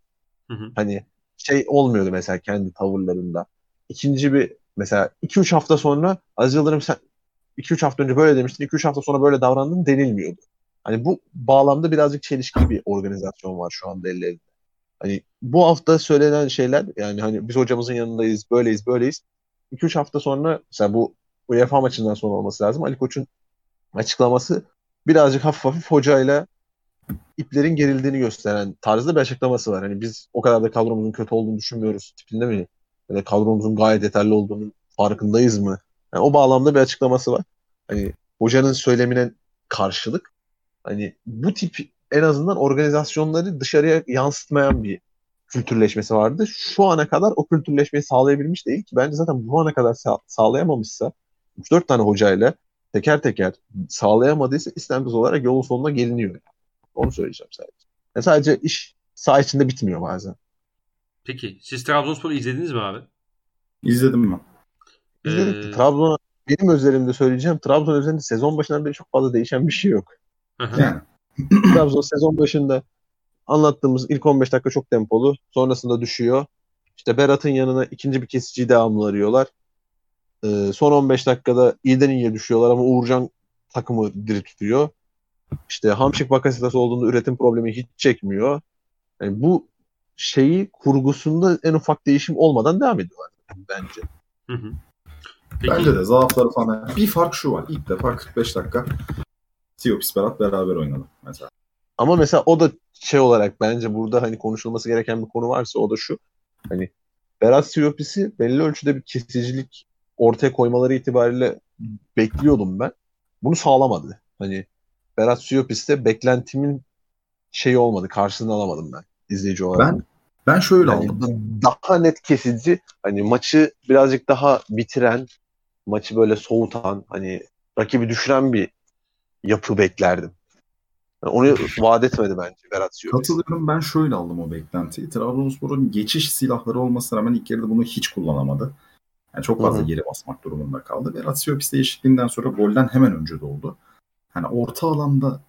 Hı hı. Hani şey olmuyordu mesela kendi tavırlarında. İkinci bir mesela 2-3 hafta sonra Aziz Yıldırım sen 2-3 hafta önce böyle demiştin, 2-3 hafta sonra böyle davrandın denilmiyordu. Hani bu bağlamda birazcık çelişkili bir organizasyon var şu anda ellerinde. Hani bu hafta söylenen şeyler yani hani biz hocamızın yanındayız, böyleyiz, böyleyiz. 2-3 hafta sonra mesela bu UEFA maçından sonra olması lazım. Ali Koç'un açıklaması birazcık hafif hafif hocayla iplerin gerildiğini gösteren tarzda bir açıklaması var. Hani biz o kadar da kadromuzun kötü olduğunu düşünmüyoruz tipinde mi? Ya da kadromuzun gayet yeterli olduğunu farkındayız mı? Yani o bağlamda bir açıklaması var. Hani hocanın söylemine karşılık hani bu tip en azından organizasyonları dışarıya yansıtmayan bir kültürleşmesi vardı. Şu ana kadar o kültürleşmeyi sağlayabilmiş değil ki. Bence zaten bu ana kadar sağ- sağlayamamışsa 3-4 tane hocayla teker teker sağlayamadıysa istemsiz olarak yolun sonuna geliniyor. Onu söyleyeceğim sadece. Yani sadece iş saha içinde bitmiyor bazen. Peki siz Trabzonspor'u izlediniz mi abi? İzledim ben. İzledik. Ee, Trabzon'a benim özelimde söyleyeceğim Trabzon üzerinde sezon başından beri çok fazla değişen bir şey yok. Yani Trabzon sezon başında anlattığımız ilk 15 dakika çok tempolu. Sonrasında düşüyor. İşte Berat'ın yanına ikinci bir kesiciyi devamlı arıyorlar. Ee, son 15 dakikada iyiden iyiye düşüyorlar ama Uğurcan takımı diri tutuyor. İşte Hamşik Bakasitas olduğunda üretim problemi hiç çekmiyor. Yani bu şeyi kurgusunda en ufak değişim olmadan devam ediyorlar bence. Hı hı. Peki, bence de zaafları falan. Bir fark şu var. İlk defa 45 dakika Siopis Berat beraber oynadı mesela. Ama mesela o da şey olarak bence burada hani konuşulması gereken bir konu varsa o da şu. Hani Berat Siopis'i belli ölçüde bir kesicilik ortaya koymaları itibariyle bekliyordum ben. Bunu sağlamadı. Hani Berat Siopis'te beklentimin şeyi olmadı. Karşılığını alamadım ben izleyici olarak. Ben ben şöyle Yani aldım. daha net kesici hani maçı birazcık daha bitiren maçı böyle soğutan hani rakibi düşüren bir yapı beklerdim. Yani onu vaat etmedi bence Berat Siyopis. Katılıyorum ben şöyle aldım o beklentiyi. Trabzonspor'un geçiş silahları olmasına rağmen ilk yarıda bunu hiç kullanamadı. Yani çok fazla Hı hı. geri basmak durumunda kaldı. Berat Siyopis değişikliğinden sonra golden hemen önce doldu. Hani orta alanda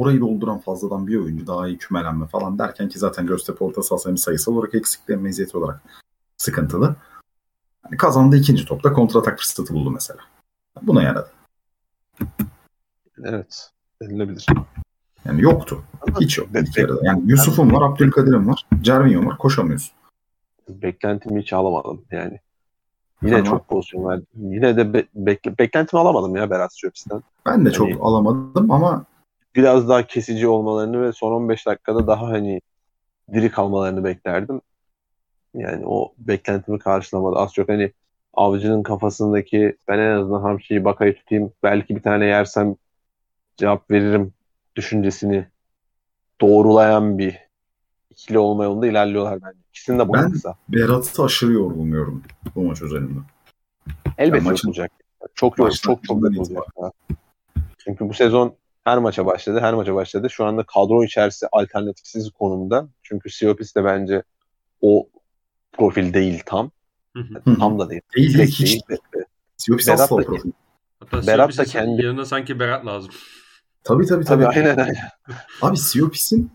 orayı dolduran fazladan bir oyuncu daha iyi kümelenme falan derken ki zaten Göztepe orta sahası hem sayısal olarak eksikli hem meziyeti olarak sıkıntılı. Hani kazandı ikinci topta kontratak fırsatı buldu mesela. Buna yaradı. Evet. Denilebilir. Yani yoktu. Ama Hiç yok ilk yarıda. Yani Yusuf'un var, Abdülkadir'in var, Cervinho var. Koşamıyorsun. beklentimi hiç alamadım yani. Yine Tamam. çok pozisyon verdi. Yine de be- bekle- beklentimi alamadım ya Berat Siyopis'ten. Ben de çok Hani- alamadım ama Biraz daha kesici olmalarını ve son 15 dakikada daha hani diri kalmalarını beklerdim. Yani o beklentimi karşılamadı. Az çok hani avcının kafasındaki ben en azından hamşiyi bakayı tutayım belki bir tane yersem cevap veririm düşüncesini doğrulayan bir ikili olma yolunda ilerliyorlar bence. İkisinin de Ben- kısa. Berat'ı aşırı yorgun gördüm bu maç özelinde. Elbette Ya maçın- olacak. Çok çok çok içinden olacak. Çünkü bu sezon her maça başladı, her maça başladı. Şu anda kadro içerisi alternatifsiz konumda. Çünkü Siopis de bence o profil değil tam. Hı hı. Tam da değil. Değil Direkt hiç. değil. Siopis Berat asla da- profil. Hatta Berat da kendi- yanına sanki Berat lazım. Tabii tabii tabii. Tabii aynen aynen. Abi Siopis'in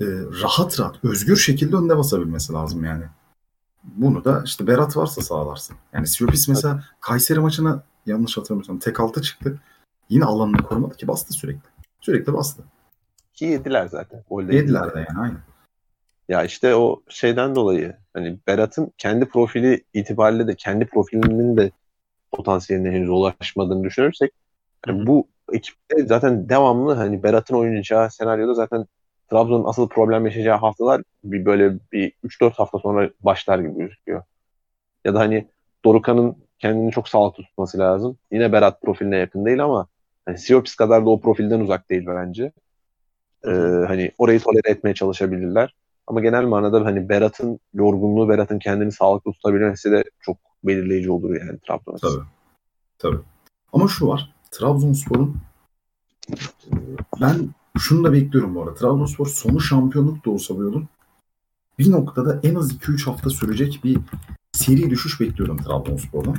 e, rahat rahat, özgür şekilde önde basabilmesi lazım yani. Bunu da işte Berat varsa sağlarsın. Yani Siopis mesela Kayseri maçına yanlış hatırlamıyorsam tek altı çıktı. Yine alanını korumadı ki bastı sürekli. Sürekli bastı. Ki yediler zaten. Golde Yediler de yani aynen. Ya işte o şeyden dolayı hani Berat'ın kendi profili itibariyle de kendi profilinin de potansiyeline henüz ulaşmadığını düşünürsek yani bu ekipte zaten devamlı hani Berat'ın oynayacağı senaryoda zaten Trabzon'un asıl problem yaşayacağı haftalar bir böyle bir 3-4 hafta sonra başlar gibi gözüküyor. Ya da hani Dorukan'ın kendini çok sağlıklı tutması lazım. Yine Berat profiline yakın değil ama hani Siopis kadar da o profilden uzak değil bence. Ee, hani orayı tolere etmeye çalışabilirler. Ama genel manada hani Berat'ın yorgunluğu, Berat'ın kendini sağlıklı tutabilmesi de çok belirleyici olur yani Trabzon Tabii. Tabii. Ama şu var. Trabzonspor'un ben şunu da bekliyorum bu arada. Trabzonspor sonu şampiyonluk da olsa bu yolun bir noktada en az 2-3 hafta sürecek bir seri düşüş bekliyorum Trabzonspor'dan.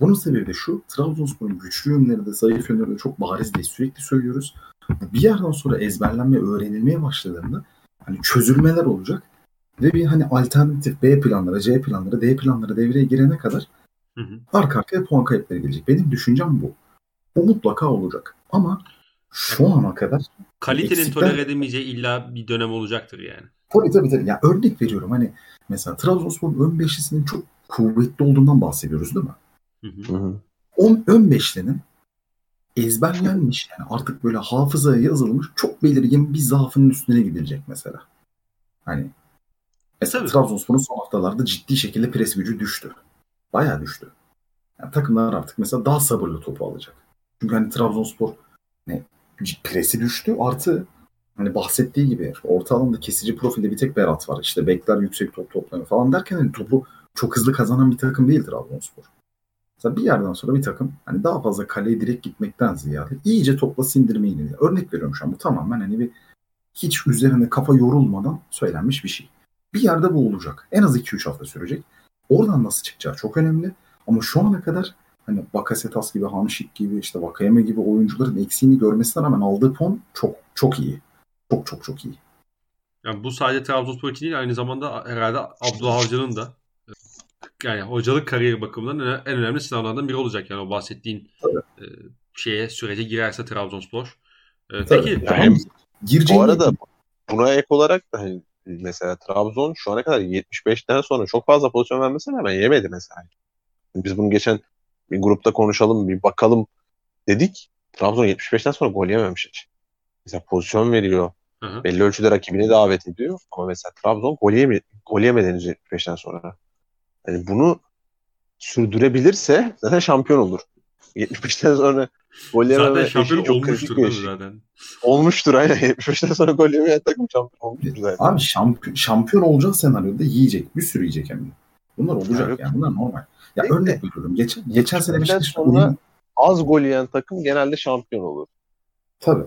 Bunun sebebi de şu. Trabzonspor'un güçlü yönleri de zayıf yönleri de çok bariz diye sürekli söylüyoruz. Bir yerden sonra ezberlenmeye, öğrenilmeye başladığında hani çözülmeler olacak ve bir hani alternatif B planları, C planları, D planları devreye girene kadar Hı hı. arka arkaya puan kayıpları gelecek. Benim düşüncem bu. O mutlaka olacak. Ama şu ana kadar Kalitenin Eksikler- tolere edemeyeceği illa bir dönem olacaktır yani. tabii tabii tabii. Ya örnek veriyorum hani mesela Trabzonspor'un ön beşlisinin çok kuvvetli olduğundan bahsediyoruz değil mi? Hı hı. Hı hı. On, ön beşlinin ezberlenmiş yani artık böyle hafızaya yazılmış çok belirgin bir zaafının üstüne gidilecek mesela. Hani mesela Tabii. Trabzonspor'un son haftalarda ciddi şekilde pres gücü düştü. Bayağı düştü. Yani takımlar artık mesela daha sabırlı topu alacak. Çünkü hani Trabzonspor ne presi düştü artı hani bahsettiği gibi orta alanda kesici profilde bir tek Berat var. İşte bekler yüksek top toplanıyor falan derken hani topu çok hızlı kazanan bir takım değil Trabzonspor. Mesela bir yerden sonra bir takım hani daha fazla kaleye direkt gitmekten ziyade iyice topla sindirmeyi deniyor. Örnek veriyorum şu an bu tamamen hani bir hiç üzerine kafa yorulmadan söylenmiş bir şey. Bir yerde bu olacak. En az 2-3 hafta sürecek. Oradan nasıl çıkacağı çok önemli. Ama şu ana kadar hani Bakasetas gibi, Hamşik gibi, işte Vakayeme gibi oyuncuların eksiğini görmesine rağmen aldığı puan çok çok iyi. Çok çok çok iyi. Yani bu sadece Trabzonspor değil aynı zamanda herhalde Abdullah Avcı'nın da yani hocalık kariyeri bakımından en önemli sınavlardan biri olacak. Yani o bahsettiğin e, şeye sürece girerse Trabzonspor. E, peki ya hem, bu arada buna ek olarak da hani mesela Trabzon şu ana kadar 75'ten sonra çok fazla pozisyon vermesine rağmen yemedi mesela. Biz bunu geçen bir grupta konuşalım, bir bakalım dedik. Trabzon 75'ten sonra gol yememiş hiç. Mesela pozisyon veriyor. Hı hı. Belli ölçüde rakibini davet ediyor. Ama mesela Trabzon gol, yeme gol yemedi 75'ten sonra. Yani bunu sürdürebilirse zaten şampiyon olur. 75'ten sonra gol yememe zaten şampiyon olmuştur değil mi zaten? Olmuştur aynen. 75'ten sonra gol yemeyen takım şampiyon olmuştur zaten. Abi şampiyon, şampiyon olacak senaryoda yiyecek. Bir sürü yiyecek hem de. Bunlar olacak yani. yani. Bunlar normal. Ya Peki, örnek veriyorum. Geçen, geçen sene Beşiktaş sonra az gol yiyen takım genelde şampiyon olur. Tabii.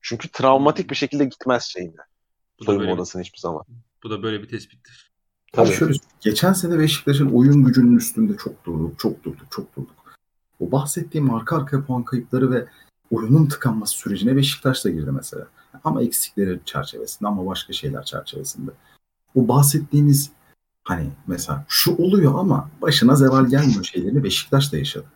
Çünkü travmatik bir şekilde gitmez şeyine. Soyunma odasına hiçbir zaman. Bu da böyle bir tespittir. Tabii. Şöyle, geçen sene Beşiktaş'ın oyun gücünün üstünde çok durduk, çok durduk, çok durduk. O bahsettiğim arka arkaya puan kayıpları ve oyunun tıkanması sürecine Beşiktaş da girdi mesela. Ama eksikleri çerçevesinde ama başka şeyler çerçevesinde. O bahsettiğimiz hani mesela şu oluyor ama başına zeval gelmiyor şeylerini Beşiktaş da yaşadı.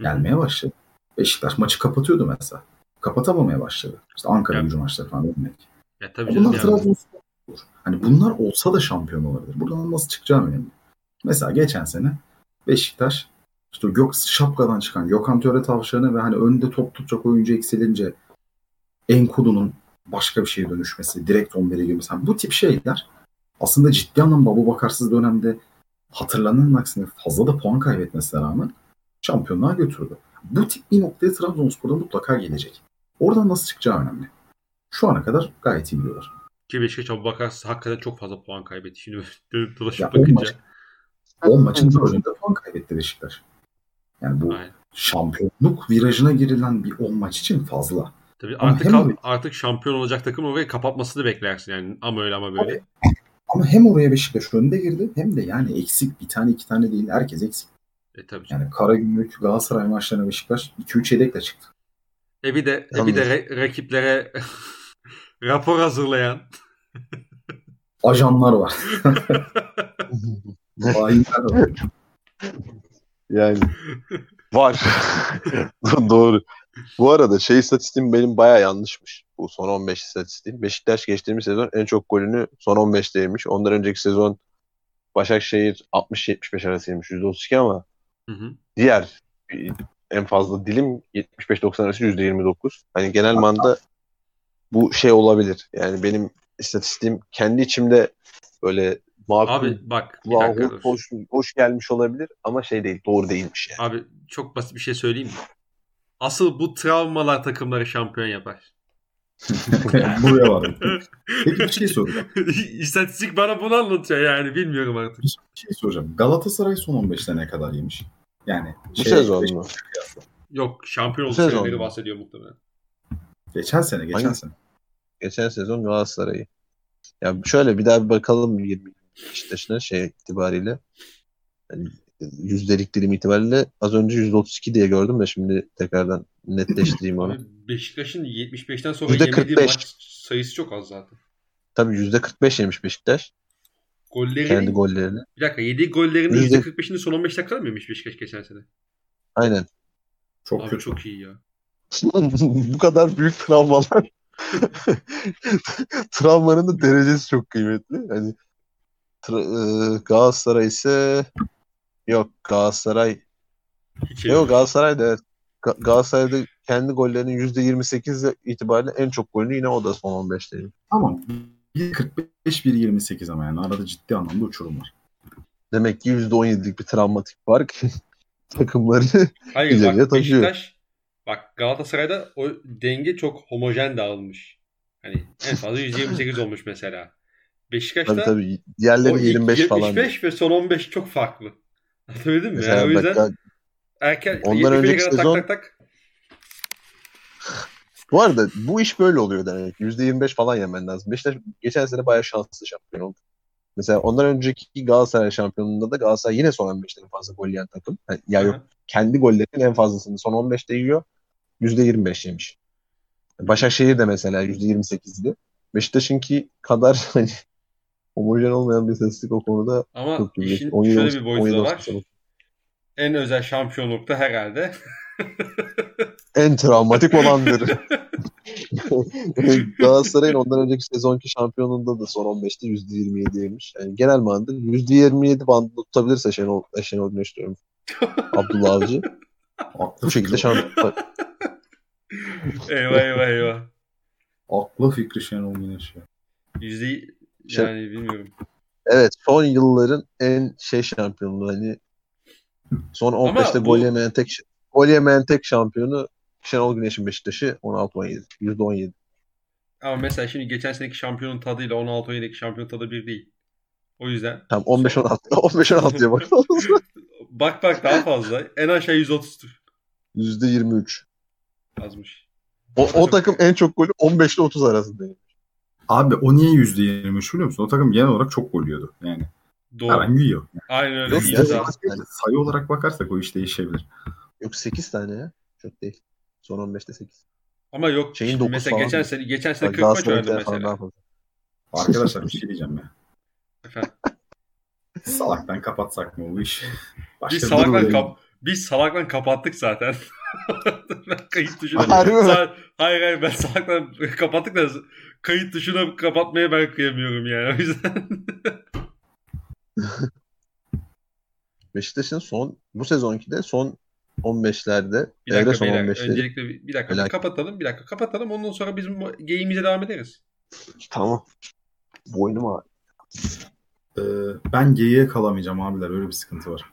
Gelmeye başladı. Beşiktaş maçı kapatıyordu mesela. Kapatamamaya başladı. İşte Ankara gücü maçları falan örnek. Ya tabii canım. Yani. Hani bunlar olsa da şampiyon olabilir. Buradan nasıl çıkacağı önemli. Mesela geçen sene Beşiktaş işte Gök, şapkadan çıkan Gökhan Töre tavşanı ve hani önde top tutacak oyuncu eksilince Enkudu'nun başka bir şeye dönüşmesi, direkt 11'e girmesi. Yani bu tip şeyler aslında ciddi anlamda Abu Bakarsız dönemde hatırlanan aksine fazla da puan kaybetmesine rağmen şampiyonluğa götürdü. Bu tip bir noktaya Trabzonspor'da mutlaka gelecek. Oradan nasıl çıkacağı önemli. Şu ana kadar gayet iyi biliyorlar. Ki Beşiktaş Abu Bakarsız hakikaten çok fazla puan kaybetti. Şimdi dolaşıp bakınca. 10 maç, 10 maçın 4'ünde puan kaybetti Beşiktaş. Yani bu Aynen. şampiyonluk virajına girilen bir 10 maç için fazla. Tabii ama artık hem... artık şampiyon olacak takım orayı kapatmasını beklersin yani ama öyle ama böyle. Abi, ama hem oraya Beşiktaş önde girdi hem de yani eksik bir tane iki tane değil herkes eksik. E tabii. Yani Karagümrük Galatasaray maçlarına Beşiktaş 2-3 yedekle çıktı. E bir de e bir de re- rakiplere rapor hazırlayan ajanlar var. Hainler var. Yani var. Doğru. Bu arada şey istatistiğim benim baya yanlışmış. Bu son 15 istatistiğim. Beşiktaş geçtiğimiz sezon en çok golünü son 15'te yemiş. Ondan önceki sezon Başakşehir 60-75 arasıymış. %32 ama hı hı. diğer en fazla dilim 75-90 arası %29. Hani genel manda bu şey olabilir. Yani benim istatistiğim kendi içimde böyle makul, Abi bak bir dakika hoş, hoş gelmiş olabilir ama şey değil doğru değilmiş yani. Abi çok basit bir şey söyleyeyim mi? Asıl bu travmalar takımları şampiyon yapar. Buraya var. Peki bir şey soracağım. İstatistik bana bunu anlatıyor yani bilmiyorum artık. Bir şey soracağım. Galatasaray son 15'te ne kadar yemiş? Yani bu şey, sezon mu? Yok şampiyon olduğu bahsediyor muhtemelen. Geçen sene, geçen Hangi? sene. Geçen sezon Galatasaray'ı. Ya şöyle bir daha bir bakalım 20 Beşiktaş'ına şey itibariyle. Yani yüzdelik dilim itibariyle az önce %32 diye gördüm de şimdi tekrardan netleştireyim onu. Beşiktaş'ın 75'ten sonra %45. yemediği maç sayısı çok az zaten. Tabii %45 yemiş Beşiktaş. Gollerini, Kendi gollerini. Bir dakika yediği gollerin Yüzde... %45'ini son 15 dakikada mı yemiş Beşiktaş geçen sene? Aynen. Çok Abi kötü. çok iyi ya. Bu kadar büyük travmalar. Travmanın da derecesi çok kıymetli. Hani tra- Galatasaray ise yok Galatasaray Hiç yok Galatasaray da evet. Ga- Galatasaray'da kendi gollerinin %28 itibariyle en çok golünü yine o da son 15'teydi. Tamam. 1.45-1.28 ama yani arada ciddi anlamda uçurum var. Demek ki %17'lik bir travmatik fark takımları Hayır bak taşıyor. Beşiktaş bak Galatasaray'da o denge çok homojen dağılmış. Hani en fazla %28 olmuş mesela. Beşiktaş'ta tabii, tabii. Diğerleri 25 75 falan. 75 ve son 15 çok farklı. Anlatabildim mi? Yani o yüzden bak, erken ondan önceki sezon tak tak tak. Bu arada bu iş böyle oluyor demek. %25 falan yemen lazım. Beşiktaş geçen sene bayağı şanslı şampiyon oldu. Mesela ondan önceki Galatasaray şampiyonluğunda da Galatasaray yine son 15'te en fazla gol yiyen takım. Yani, ya yok kendi gollerinin en fazlasını son 15'te yiyor. %25 yemiş. Başakşehir de mesela %28'di. Beşiktaş'ınki kadar hani homojen olmayan bir istatistik o konuda Ama çok iyi. işin 17, şöyle bir boyutu da 17, var. 18. En özel şampiyonlukta herhalde. En travmatik olandır. Galatasaray'ın ondan önceki sezonki şampiyonluğunda da son 15'te %27 yemiş. Yani genel manada %27 bandında tutabilirse Şenol, Şenol Güneş diyorum. Abdullah Avcı. Bu şekilde şampiyon. Eyvah eyvah eyvah. aklı fikri Şenol Güneş ya. Yüzde Şey- yani bilmiyorum. Evet son yılların en şey şampiyonluğu hani son 15'te bu- gol yemeyen tek gol yemeyen tek şampiyonu Şenol Güneş'in Beşiktaş'ı 16-17. %17. Ama mesela şimdi geçen seneki şampiyonun tadıyla 16-17'deki şampiyon tadı bir değil. O yüzden Tam 15-16. 15-16'ya bak. bak bak daha fazla. En aşağı 130'tur. %23. Yazmış. O, o takım en çok golü 15 ile 30 arasında. Abi o niye %23 biliyor musun? O takım genel olarak çok gol yiyordu. Yani Doğru. hemen yiyor. Aynen öyle. Yok, ya, yani- Sayı olarak bakarsak o iş değişebilir. Yok 8 tane ya. Çok değil. Son 15'te 8. Ama yok. Şeyin şimdi mesela falan geçen sene geçen sene Bak, 40 maç oynadı mesela. Arkadaşlar bir şey diyeceğim ya. Efendim. Salaktan kapatsak mı bu iş? Başka Biz durum kap biz salaklan kapattık zaten. ben kayıt tuşuna Harbi mi? Sa- hayır hayır ben salaklan kapattık da kayıt tuşuna kapatmaya ben kıyamıyorum yani. O yüzden Beşiktaş'ın son bu sezonki de son 15'lerde bir dakika son beyler. 15'leri. Öncelikle bir, bir dakika bir Helal. kapatalım. Bir dakika kapatalım. Ondan sonra bizim bu geyimize devam ederiz. Tamam. Boynum ağrıyor. Ee, ben geyiğe kalamayacağım abiler. Öyle bir sıkıntı var.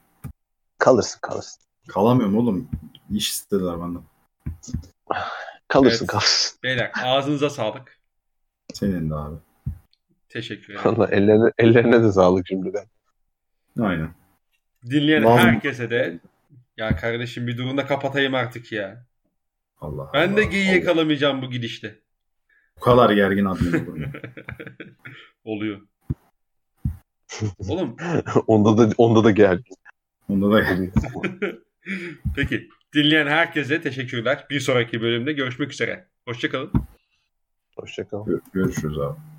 Kalırsın kalırsın. Kalamıyorum oğlum. İş istediler benden. Kalırsın Evet. kalırsın. Beyler ağzınıza sağlık. Senin de abi. Teşekkür ederim. Valla ellerine, ellerine de sağlık şimdiden. Aynen. Dinleyen Lazım. herkese de ya kardeşim bir durun da kapatayım artık ya. Allah Ben de Allah, geyiğe Allah. kalamayacağım bu gidişte. Bu kadar gergin admin? Oluyor. Oğlum onda da onda da gel. Onda da peki dinleyen herkese teşekkürler. Bir sonraki bölümde görüşmek üzere. Hoşçakalın. Hoşçakal. Gö- görüşürüz abi.